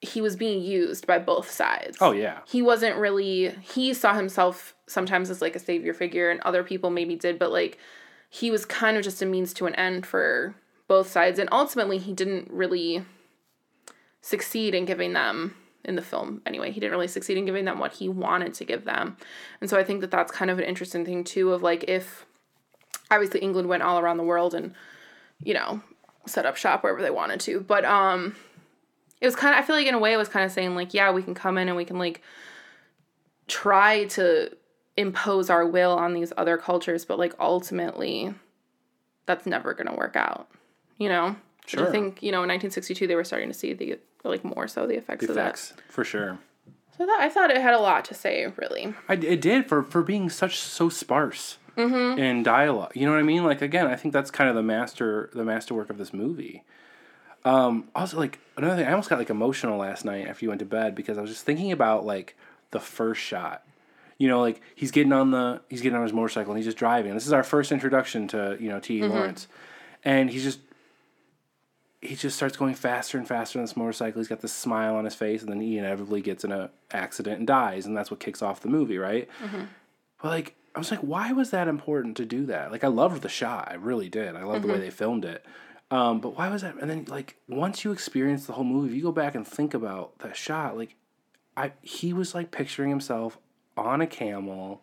he was being used by both sides. Oh yeah, He wasn't really he saw himself sometimes as like a savior figure and other people maybe did but like he was kind of just a means to an end for both sides and ultimately he didn't really succeed in giving them in the film anyway. He didn't really succeed in giving them what he wanted to give them. And so I think that that's kind of an interesting thing too of like if obviously England went all around the world and you know, set up shop wherever they wanted to. But um it was kind of I feel like in a way it was kind of saying like, yeah, we can come in and we can like try to impose our will on these other cultures, but like ultimately that's never going to work out. You know? Sure. I think, you know, in 1962 they were starting to see the like more so the effects, The of that. effects, for sure. So that I thought it had a lot to say, really. I, it did for for being such so sparse Mm-hmm. in dialogue. You know what I mean? Like again, I think that's kind of the master the masterwork of this movie. Um, also, like another thing, I almost got like emotional last night after you went to bed because I was just thinking about like the first shot. You know, like he's getting on the he's getting on his motorcycle and he's just driving. This is our first introduction to you know T. E mm-hmm. Lawrence, and he's just he just starts going faster and faster on this motorcycle. He's got this smile on his face, and then he inevitably gets in a accident and dies, and that's what kicks off the movie, right? Mm-hmm. But like, I was like, why was that important to do that? Like, I loved the shot, I really did. I loved the way they filmed it. Um, but why was that? And then like, once you experience the whole movie, if you go back and think about that shot, like, I he was like picturing himself on a camel,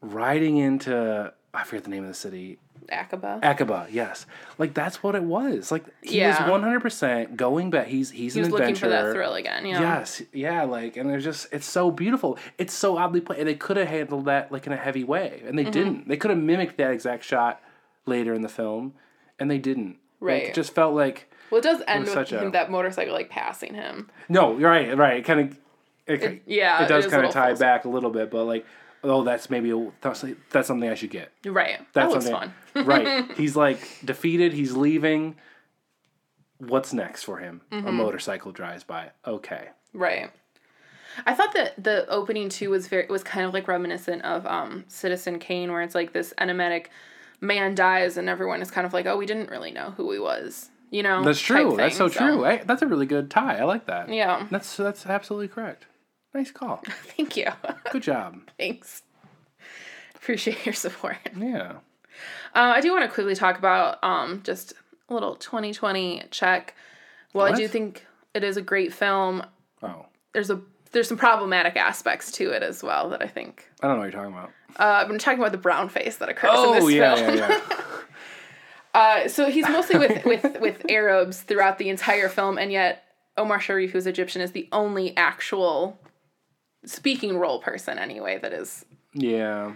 riding into I forget the name of the city, Aqaba. Aqaba, yes. Like that's what it was. Like he Yeah. was one hundred percent going back. He's he's he an was looking for that thrill again, yeah. Yes, yeah, like and there's just it's so beautiful. It's so oddly played. And They could have handled that like in a heavy way, and they Mm-hmm. didn't. They could have mimicked that exact shot later in the film, and they didn't. Like, Right. it just felt like Well, it does end was with such a- that motorcycle like passing him. no, you're right, right. It kind of it, It- yeah, it does kind of tie back a little bit, but like oh, that's maybe a, that's, that's something I should get. Right. That's that something. fun. [LAUGHS] right. He's like defeated. He's leaving. What's next for him? Mm-hmm. A motorcycle drives by. Okay. Right. I thought that the opening too was very was kind of like reminiscent of um Citizen Kane, where it's like this enigmatic man dies and everyone is kind of like, oh, we didn't really know who he was. You know. That's true. That's so thing, true. Hey, that's a really good tie. I like that. Yeah. That's that's absolutely correct. Nice call. [LAUGHS] Thank you. Good job. [LAUGHS] Thanks. Appreciate your support. Yeah. Uh, I do want to quickly talk about um, just a little 2020 check. Well, I do think it is a great film. Oh, There's a there's some problematic aspects to it as well that I think. I don't know what you're talking about. Uh, been talking about the brown face that occurs in Oh this yeah, film. yeah, yeah. [LAUGHS] Uh, so he's mostly with, with, with Arabs throughout the entire film, and yet Omar Sharif, who's Egyptian, is the only actual speaking role person anyway that is, yeah.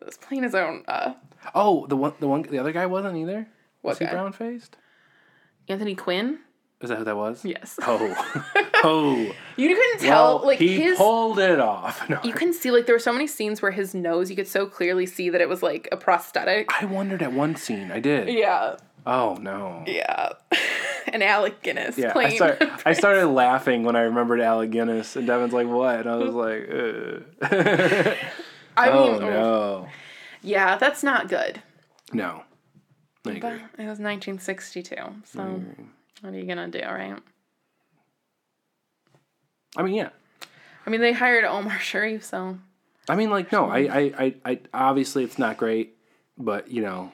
that is playing his own. Uh, Oh, the one, the one, the other guy wasn't either. What Was he brown faced? Anthony Quinn. Is that who that was? Yes. Oh, [LAUGHS] oh. You couldn't tell well, like he his. pulled it off. [LAUGHS] No. you couldn't see like there were so many scenes where his nose you could so clearly see that it was like a prosthetic. I wondered at one scene. I did. Yeah. Oh no. Yeah. [LAUGHS] and Alec Guinness Yeah, I, start, I started laughing when I remembered Alec Guinness, and Devin's like, "What?" And I was like, Ugh. [LAUGHS] I "Oh mean, no, yeah, that's not good. no." But it was 1962, so mm. what are you gonna do, right? I mean, yeah. I mean, they hired Omar [LAUGHS] Sharif, so I mean, like, no. I, I, I, I, obviously, it's not great, but you know,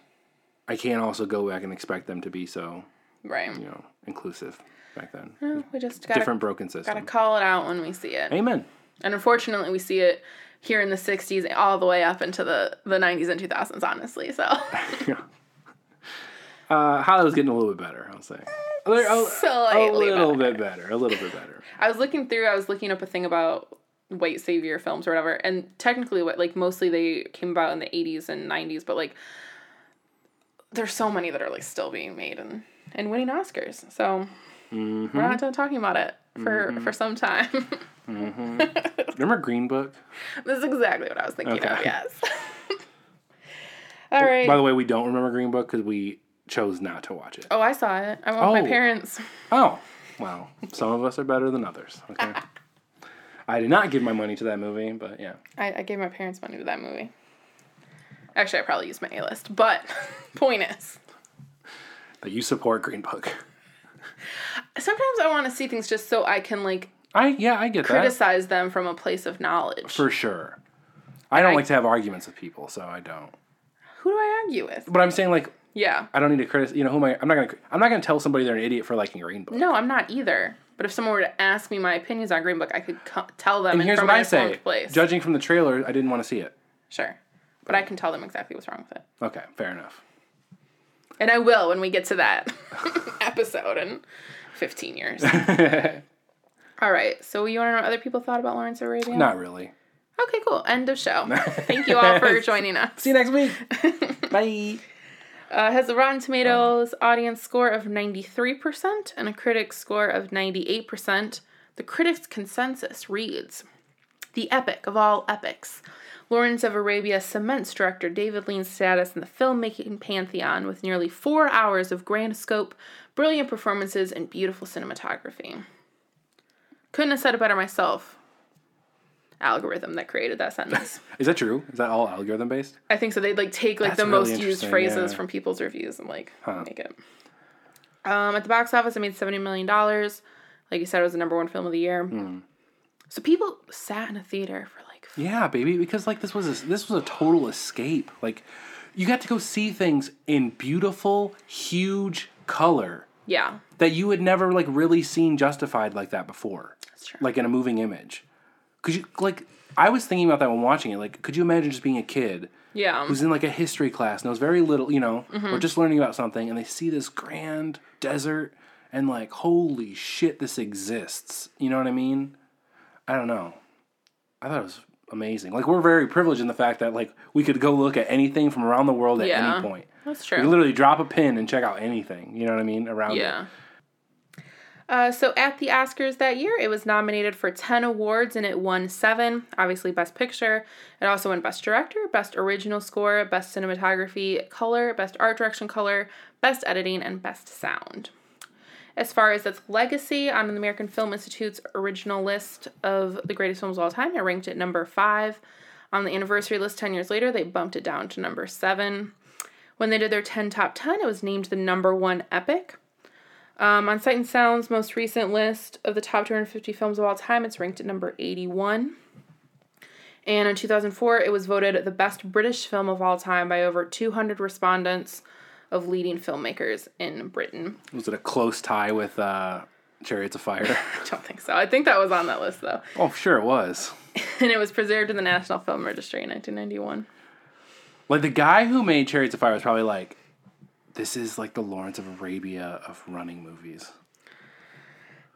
I can't also go back and expect them to be so, right. you know, inclusive back then. Well, we just gotta Different broken system. gotta call it out when we see it, Amen. and unfortunately, we see it here in the 60s all the way up into the the 90s and 2000s. Honestly, so Yeah. [LAUGHS] [LAUGHS] Uh, Hollywood's getting a little bit better. I'll say. A, a- a little better. bit better. A little bit better. [LAUGHS] I was looking through. I was looking up a thing about white savior films or whatever, and technically, what like mostly they came about in the 80s and 90s, but like there's so many that are like still being made and and winning Oscars. So Mm-hmm. we're not done talking about it for for some time. [LAUGHS] Remember Green Book? this is exactly what I was thinking of. Okay. Yes. [LAUGHS] All right. By the way, we don't remember Green Book because we chose not to watch it. oh, I saw it. I went with Oh. my parents. Oh, well, some of us are better than others. Okay. [LAUGHS] I did not give my money to that movie, but yeah. I, I gave my parents money to that movie. Actually, I probably use my A list, but [LAUGHS] point is, That you support Green Book. sometimes I want to see things just so I can like I yeah, I get that criticize them from a place of knowledge. for sure. I don't I- like to have arguments with people, so I don't. Who do I argue with? But I'm saying like Yeah. I don't need to criticize. You know, who am I? I'm not gonna. I'm not gonna tell somebody they're an idiot for liking Green Book. No, I'm not either. But if someone were to ask me my opinions on Green Book, I could co- tell them And here's what I say. place. Judging from the trailer, I didn't want to see it. Sure. But I can tell them exactly what's wrong with it. Okay, fair enough. And I will when we get to that [LAUGHS] episode in 15 years. [LAUGHS] All right. So you want to know what other people thought about Lawrence Arabia? Not really. Okay, cool. End of show. [LAUGHS] Thank you all for joining us. See you next week. Bye. Uh, has a Rotten Tomatoes audience score of 93% and a critic score of 98%. The critics' consensus reads The epic of all epics. Lawrence of Arabia cements director David Lean's status in the filmmaking pantheon with nearly four hours of grand scope, brilliant performances, and beautiful cinematography. Couldn't have said it better myself. Algorithm that created that sentence. [LAUGHS] Is that true? Is that all algorithm based? I think so. They'd like take like That's the really most used phrases yeah. from people's reviews and like Huh. make it. Um, at the box office, it made seventy million dollars. Like you said, it was the number one film of the year. Hmm. So people sat in a theater for like Yeah, baby. Because like this was a, this was a total escape. Like you got to go see things in beautiful, huge color yeah, that you had never like really seen justified like that before. that's true. Like in a moving image. Could you like? I was thinking about that when watching it. Like, could you imagine just being a kid Yeah, who's in like a history class knows very little, you know, Mm-hmm. or just learning about something, and they see this grand desert and like, holy shit, this exists. You know what I mean? I don't know. I thought it was amazing. Like, we're very privileged in the fact that like we could go look at anything from around the world at Yeah. any point. that's true. We could literally drop a pin and check out anything. You know what I mean? Around it. Yeah. Uh, so at the Oscars that year, it was nominated for 10 awards and it won seven. Obviously, Best Picture. It also won Best Director, Best Original Score, Best Cinematography, Color, Best Art Direction Color, Best Editing, and Best Sound. As far as its legacy on the American Film Institute's original list of the greatest films of all time, it ranked at number five. On the anniversary list 10 years later, they bumped it down to number seven. When they did their 10 top 10, it was named the number one epic. Um, on Sight and Sound's most recent list of the top 250 films of all time, it's ranked at number 81. And in 2004, it was voted the best British film of all time by over 200 respondents of leading filmmakers in Britain. Was it a close tie with uh, Chariots of Fire? [LAUGHS] I don't think so. I think that was on that list, though. oh, sure it was. [LAUGHS] And it was preserved in the National Film Registry in 1991. Like the guy who made Chariots of Fire was probably like, this is like the Lawrence of Arabia of running movies.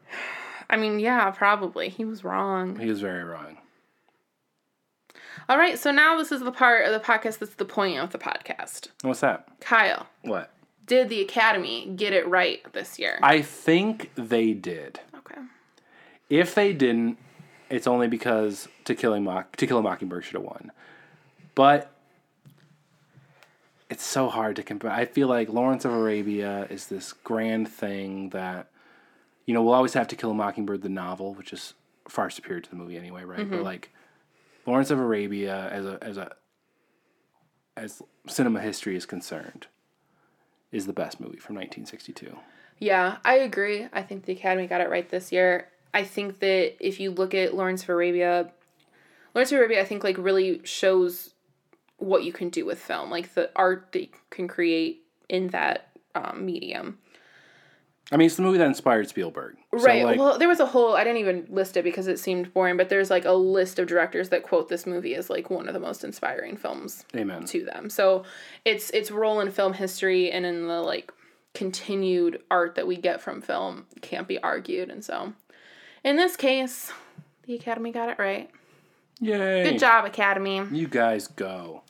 [SIGHS] I mean, yeah, probably. He was wrong. He was very wrong. All right, so now this is the part of the podcast that's the point of the podcast. What's that? Kyle, What? did the Academy get it right this year? I think they did. okay. If they didn't, it's only because To Kill a Mock To Kill a Mockingbird should have won. But it's so hard to compare. I feel like Lawrence of Arabia is this grand thing that you know we'll always have To Kill a Mockingbird the novel, which is far superior to the movie anyway, right? But mm-hmm. like Lawrence of Arabia as a as a as cinema history is concerned is the best movie from 1962. Yeah, I agree. I think the Academy got it right this year. I think that if you look at Lawrence of Arabia, Lawrence of Arabia, I think like really shows what you can do with film, like the art you can create in that um, medium. I mean, it's the movie that inspired Spielberg. So, right. like, well, there was a whole. I didn't even list it because it seemed boring. But there's like a list of directors that quote this movie as like one of the most inspiring films amen. to them. So its its role in film history and in the like continued art that we get from film can't be argued. And so in this case, the Academy got it right. Yay. Good job, Academy. You guys go.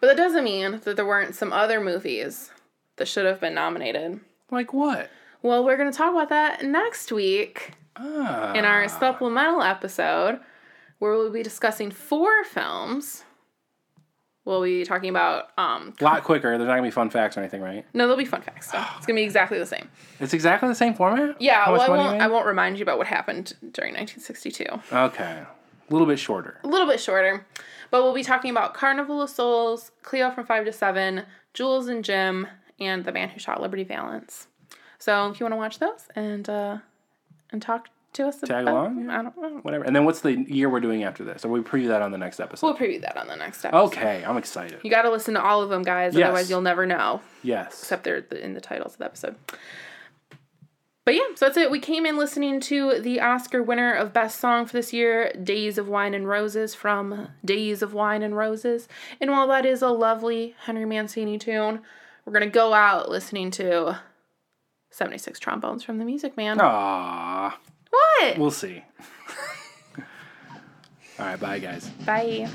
But that doesn't mean that there weren't some other movies that should have been nominated. Like what? Well, we're going to talk about that next week Ah. in our supplemental episode where we'll be discussing four films. We'll be talking about um a lot quicker. There's not gonna be fun facts or anything, right? no, there'll be fun facts. So it's gonna be exactly the same. It's exactly the same format. Yeah, well, I won't. I won't remind you about what happened during 1962. Okay, a little bit shorter. A little bit shorter, but we'll be talking about Carnival of Souls, Cleo from Five to Seven, Jules and Jim, and The Man Who Shot Liberty Valance. So if you want to watch those and uh, and talk to us, tag about, along, I don't know, whatever. And then what's the year we're doing after this? Or we preview that on the next episode. We'll preview that on the next episode. Okay, I'm excited. You got to listen to all of them, guys. Yes. Otherwise, you'll never know. Yes. Except they're in the titles of the episode. But yeah, so that's it. We came in listening to the Oscar winner of Best Song for this year, Days of Wine and Roses from Days of Wine and Roses. And while that is a lovely Henry Mancini tune, we're going to go out listening to 76 trombones from the Music Man. Aww. What? We'll see. [LAUGHS] All right, bye, guys. Bye.